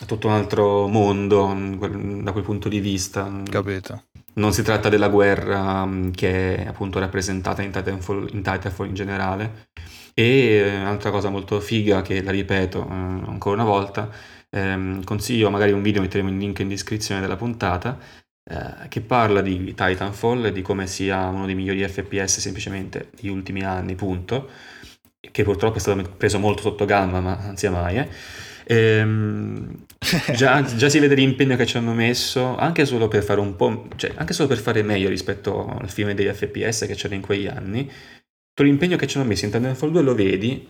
è tutto un altro mondo mm, da quel punto di vista. Capito. Non si tratta della guerra mm, che è appunto rappresentata in Titanfall in, Titanfall in generale. E un'altra cosa molto figa, che la ripeto eh, ancora una volta, ehm, consiglio magari un video, metteremo il link in descrizione della puntata, eh, che parla di Titanfall e di come sia uno dei migliori FPS semplicemente degli ultimi anni, punto, che purtroppo è stato preso molto sotto gamma, ma sia mai. Eh. Ehm, già, già, si vede l'impegno che ci hanno messo, anche solo per fare un po', cioè anche solo per fare meglio rispetto al film degli FPS che c'era in quegli anni. Tutto l'impegno che ci hanno messo in Titanfall 2 lo vedi,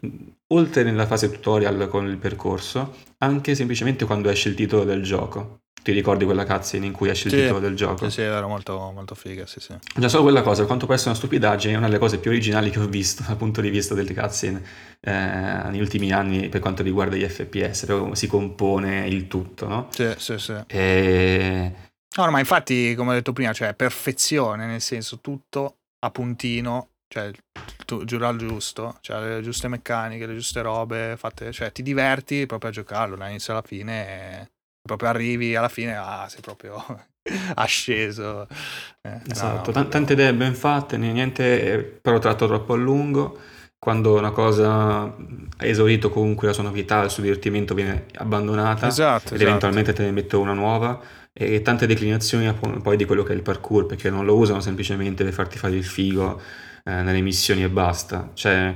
oltre nella fase tutorial con il percorso, anche semplicemente quando esce il titolo del gioco. Ti ricordi quella cutscene in cui esce il sì, titolo del gioco? Sì, sì, era molto, molto figa, sì, sì. Già solo quella cosa, quanto può essere una stupidaggine, è una delle cose più originali che ho visto dal punto di vista delle cutscene eh, negli ultimi anni per quanto riguarda gli FPS, proprio come si compone il tutto, no? Sì, sì, sì. E... No, ma infatti, come ho detto prima, cioè perfezione, nel senso tutto a puntino, cioè tu, giuro al giusto, cioè le giuste meccaniche, le giuste robe, fatte, cioè ti diverti proprio a giocarlo, dall'inizio alla fine... E proprio arrivi alla fine, ah, sei proprio asceso. Eh, esatto, no, no, tante idee ben fatte, niente però tratto troppo a lungo. Quando una cosa ha esaurito comunque la sua novità, il suo divertimento viene abbandonata esatto, ed esatto. eventualmente te ne metto una nuova e tante declinazioni poi di quello che è il parkour perché non lo usano semplicemente per farti fare il figo eh, nelle missioni e basta cioè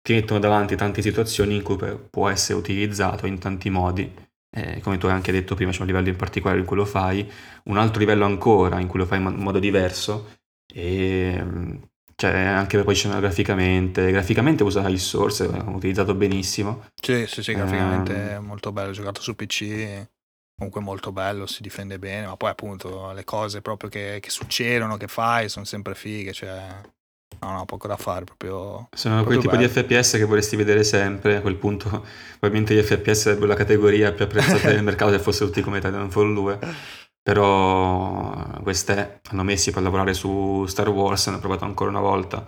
ti mettono davanti tante situazioni in cui può essere utilizzato in tanti modi eh, come tu hai anche detto prima c'è un livello in particolare in cui lo fai un altro livello ancora in cui lo fai in modo diverso e cioè anche poi scenograficamente graficamente usa il source è utilizzato benissimo. Sì sì sì graficamente eh, è molto bello giocato su pc comunque molto bello si difende bene ma poi appunto le cose proprio che, che succedono che fai sono sempre fighe cioè No, no, poco da fare, proprio. Sono proprio quel tipo bello. di FPS che vorresti vedere sempre. A quel punto, probabilmente gli FPS sarebbero la categoria più apprezzata del mercato se fossero tutti come Titanfall 2. Però queste hanno messi per lavorare su Star Wars, hanno provato ancora una volta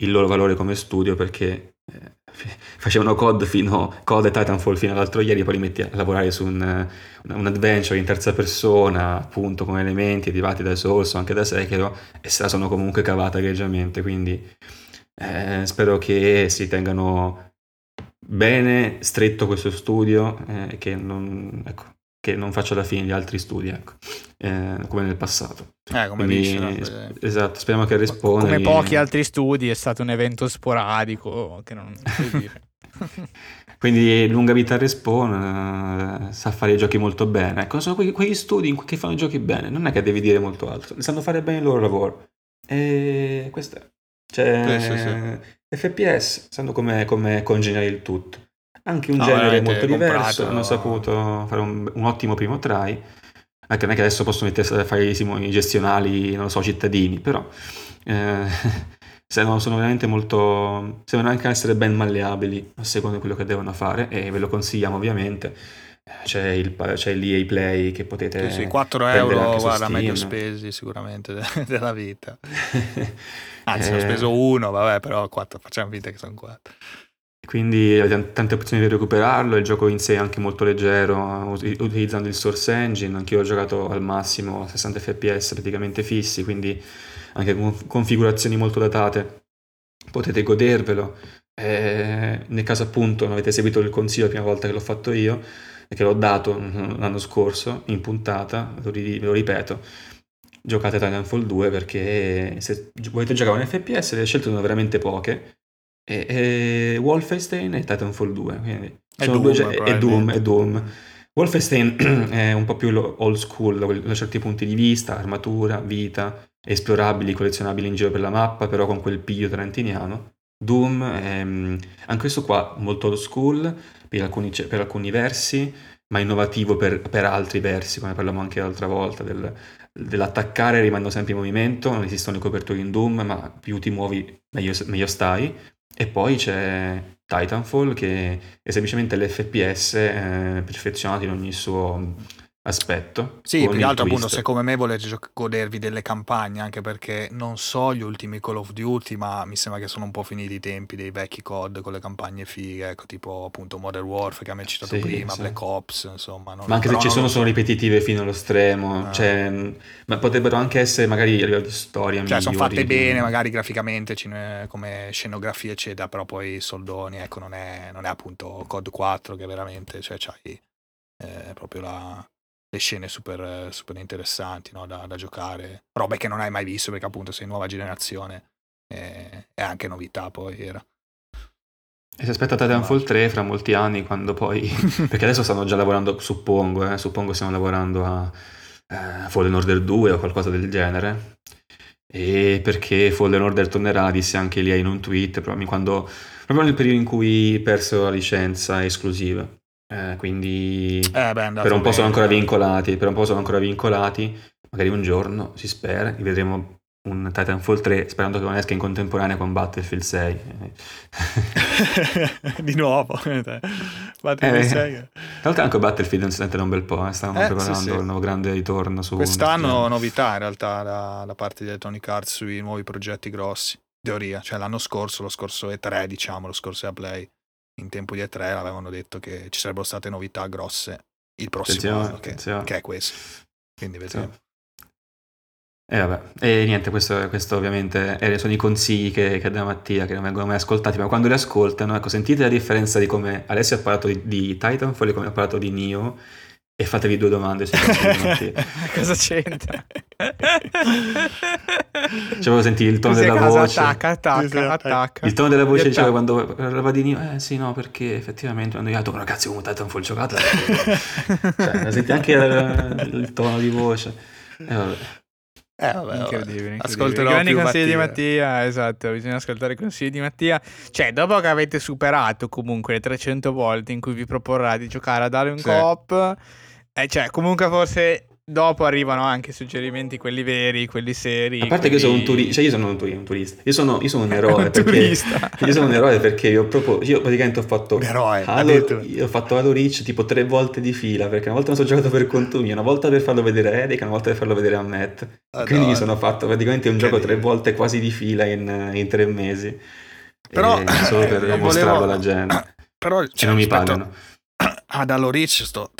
il loro valore come studio perché eh, facevano COD fino COD e Titanfall fino all'altro ieri, poi li metti a lavorare su un, un adventure in terza persona, appunto con elementi derivati da Souls o anche da Sekiro, e se la sono comunque cavata egregiamente, quindi eh, spero che si tengano bene stretto questo studio, eh, che non, ecco, che non faccia la fine di altri studi, ecco, eh, come nel passato. Eh, come Quindi, dici, no? Esatto, speriamo che risponda. Come pochi altri studi è stato un evento sporadico che non puoi dire. Quindi lunga vita a Respawn, eh, sa fare i giochi molto bene. Ecco, sono quei, quegli studi che fanno i giochi bene, non è che devi dire molto altro, sanno fare bene il loro lavoro. E questo è. Cioè, sì, sì, sì. FPS, sanno come, come congegnare il tutto anche un no, genere molto diverso, hanno saputo fare un, un, ottimo primo try, anche non è che adesso possono mettersi a fare i gestionali, non lo so, cittadini, però eh, sono, sono veramente molto, sembrano anche essere ben malleabili a seconda di quello che devono fare e ve lo consigliamo ovviamente. C'è, il, c'è l'EA Play che potete... Sì, sì 4 euro, guarda, meglio spesi sicuramente della vita. Anzi, eh, ho speso uno, vabbè, però 4, facciamo finta che sono 4 quindi avete tante opzioni per recuperarlo, il gioco in sé è anche molto leggero, utilizzando il Source Engine, anche io ho giocato al massimo a 60 fps praticamente fissi, quindi anche con configurazioni molto datate. Potete godervelo. Eh, nel caso appunto non avete seguito il consiglio la prima volta che l'ho fatto io, e che l'ho dato l'anno scorso in puntata, ve lo ripeto, giocate Titanfall 2 perché se volete giocare un FPS le scelte sono veramente poche e, e Wolfenstein e Titanfall 2. Quindi è Doom, due, è Doom, è Doom. Wolfenstein è un po' più old school da certi punti di vista, armatura, vita, esplorabili, collezionabili in giro per la mappa, però con quel piglio tarantiniano. Doom è anche questo qua molto old school per alcuni, per alcuni versi, ma innovativo per, per, altri versi, come parlavamo anche l'altra volta, del, dell'attaccare rimanendo sempre in movimento, non esistono i copertori in Doom, ma più ti muovi meglio, meglio stai. E poi c'è Titanfall che è semplicemente l'FPS eh, perfezionato in ogni suo aspetto. Sì, più che altro appunto se come me volete godervi delle campagne, anche perché non so gli ultimi Call of Duty, ma mi sembra che sono un po' finiti i tempi dei vecchi COD con le campagne fighe, ecco, tipo appunto Modern Warfare che abbiamo citato sì, prima, sì. Black Ops, insomma. ma anche se ci sono, so. sono ripetitive fino allo stremo, ah. cioè, ma potrebbero anche essere magari a livello di storia. Cioè, sono fatte bene, magari graficamente, come scenografie, eccetera, però poi soldoni, ecco, non è, non è appunto COD 4 che veramente, cioè, c'hai eh, proprio la le scene super, super interessanti no? da, da, giocare, robe che non hai mai visto perché appunto sei nuova generazione e, e anche novità poi era. E si aspetta Titanfall 3 fra molti anni quando poi... perché adesso stanno già lavorando, suppongo, eh, suppongo stiamo lavorando a eh, Fallen Order 2 o qualcosa del genere. E perché Fallen Order tornerà, disse anche lei in un tweet, proprio, quando, proprio nel periodo in cui persero la licenza esclusiva. Eh, quindi eh beh, per un po' sono ancora vincolati, per un po' sono ancora vincolati. Magari un giorno, si spera, vedremo un Titanfall 3 sperando che non esca in contemporanea con Battlefield 6 di nuovo Battlefield eh, 6 tra l'altro anche Battlefield non si sente da un bel po' eh. stavamo eh, preparando sì, sì. il nuovo grande ritorno su quest'anno novità in realtà da, da parte di Electronic Arts sui nuovi progetti grossi teoria cioè l'anno scorso lo scorso E3 diciamo lo scorso E Play in tempo di E3 avevano detto che ci sarebbero state novità grosse il prossimo anno, che, che, è questo. Quindi vediamo. E vabbè, e niente, questo, questo ovviamente eh, sono i consigli che, che dà Mattia, che non vengono mai ascoltati, ma quando li ascoltano, ecco, sentite la differenza di come Alessio ha parlato di, di Titanfall e come ha parlato di Nio, e fatevi due domande su. Cosa c'entra? Cioè, volevo sentire il tono della casa voce. Attacca, attacca, attacca. Il tono della voce diceva quando parlava di Nio, eh sì, no, perché effettivamente quando io ho detto, "Ma ragazzi, come Titanfall giocato, cioè, senti anche il, il tono di voce. E vabbè. Eh, vabbè. Incredibile, incredibile. Ascolterò grandi consigli di Mattia. Mattia, esatto, bisogna ascoltare i consigli di Mattia. Cioè, dopo che avete superato comunque le 300 volte in cui vi proporrà di giocare ad Alien Sì. Coop, eh, cioè, comunque forse dopo arrivano anche suggerimenti quelli veri, quelli seri. A parte che io sono un quelli- turista, cioè io sono un, turi- un turista, io sono, io sono un eroe Un perché turista. io sono un eroe perché io proprio, io praticamente ho fatto Un eroe, Halo, io ho fatto Halo Reach tipo tre volte di fila perché una volta mi sono giocato per conto mio, una volta per farlo vedere a Eric, una volta per farlo vedere a Matt. Madonna. Quindi mi sono fatto praticamente un Che gioco tre dire. volte quasi di fila in, in tre mesi. Però, E solo per eh, mostrarlo volevo- alla gente. Però E cioè, non mi rispetto pagano. ad Halo Reach sto...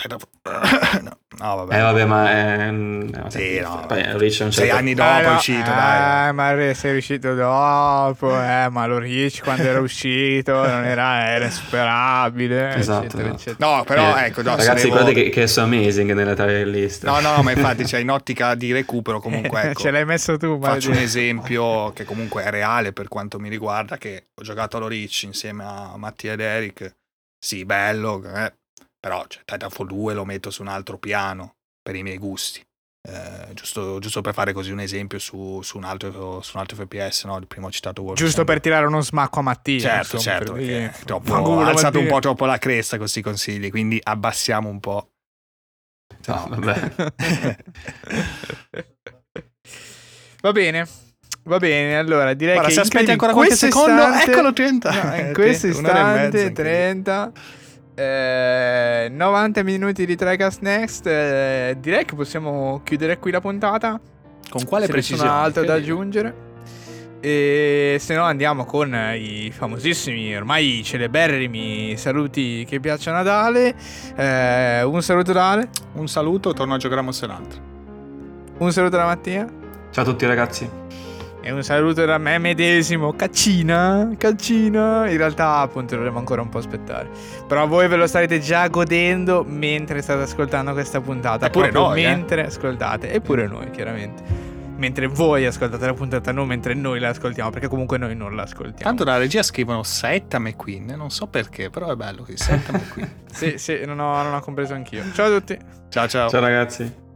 no, no, vabbè. Eh vabbè, ma è... ma Sì, senti, no, poi vabbè. Halo Reach non c'è Sei anni dopo Eh, è no, uscito, eh, dai. ma re- sei uscito dopo, eh, ma lo Rich quando era uscito non era, era insuperabile, Esatto, eccetera, esatto. eccetera. No, però Eh, ecco, no, ragazzi, devo- guardate che, che è amazing nella tier list. No, no, no, ma infatti c'è in ottica di recupero comunque, ecco. Ce l'hai messo tu, Faccio un esempio che comunque è reale per quanto mi riguarda, che ho giocato allo Reach insieme a Mattia ed Eric. Sì, bello, eh, però cioè, Titanfall 2 lo metto su un altro piano per i miei gusti. Eh, giusto, giusto per fare così un esempio su, su un, altro, su un altro FPS, no? il primo citato Wolfenstein. Giusto per tirare uno smacco a Mattia. Certo, insomma, certo, per perché troppo- ho alzato un po' troppo la cresta con questi consigli, quindi abbassiamo un po'. No, vabbè. Va bene. Va bene, allora direi Guarda, che se aspetti ancora qualche questo secondo, istante- eccolo 30. No, in Eh, questo istante incredibile. 30 eh, 90 minuti di Tricast Next eh, direi che possiamo chiudere qui la puntata Con quale se precisione? nessuno ha altro da aggiungere e se no andiamo con i famosissimi ormai celeberrimi saluti che piacciono ad Ale Eh, un saluto da Ale Un saluto, torno a giocare a Monster Hunter. un saluto da Mattia Ciao a tutti ragazzi. E un saluto da me medesimo, Caccina, Caccina. In realtà appunto dovremo ancora un po' aspettare. Però voi ve lo starete già godendo mentre state ascoltando questa puntata. E pure proprio noi, eh. Mentre ascoltate. E pure noi, chiaramente. Mentre voi ascoltate la puntata, non mentre noi la ascoltiamo, perché comunque noi non la ascoltiamo. Tanto la regia scrivono Setta McQueen, non so perché, però è bello che Setta McQueen. Sì, sì, non ho, non ho compreso anch'io. Ciao a tutti. Ciao ciao. Ciao ragazzi.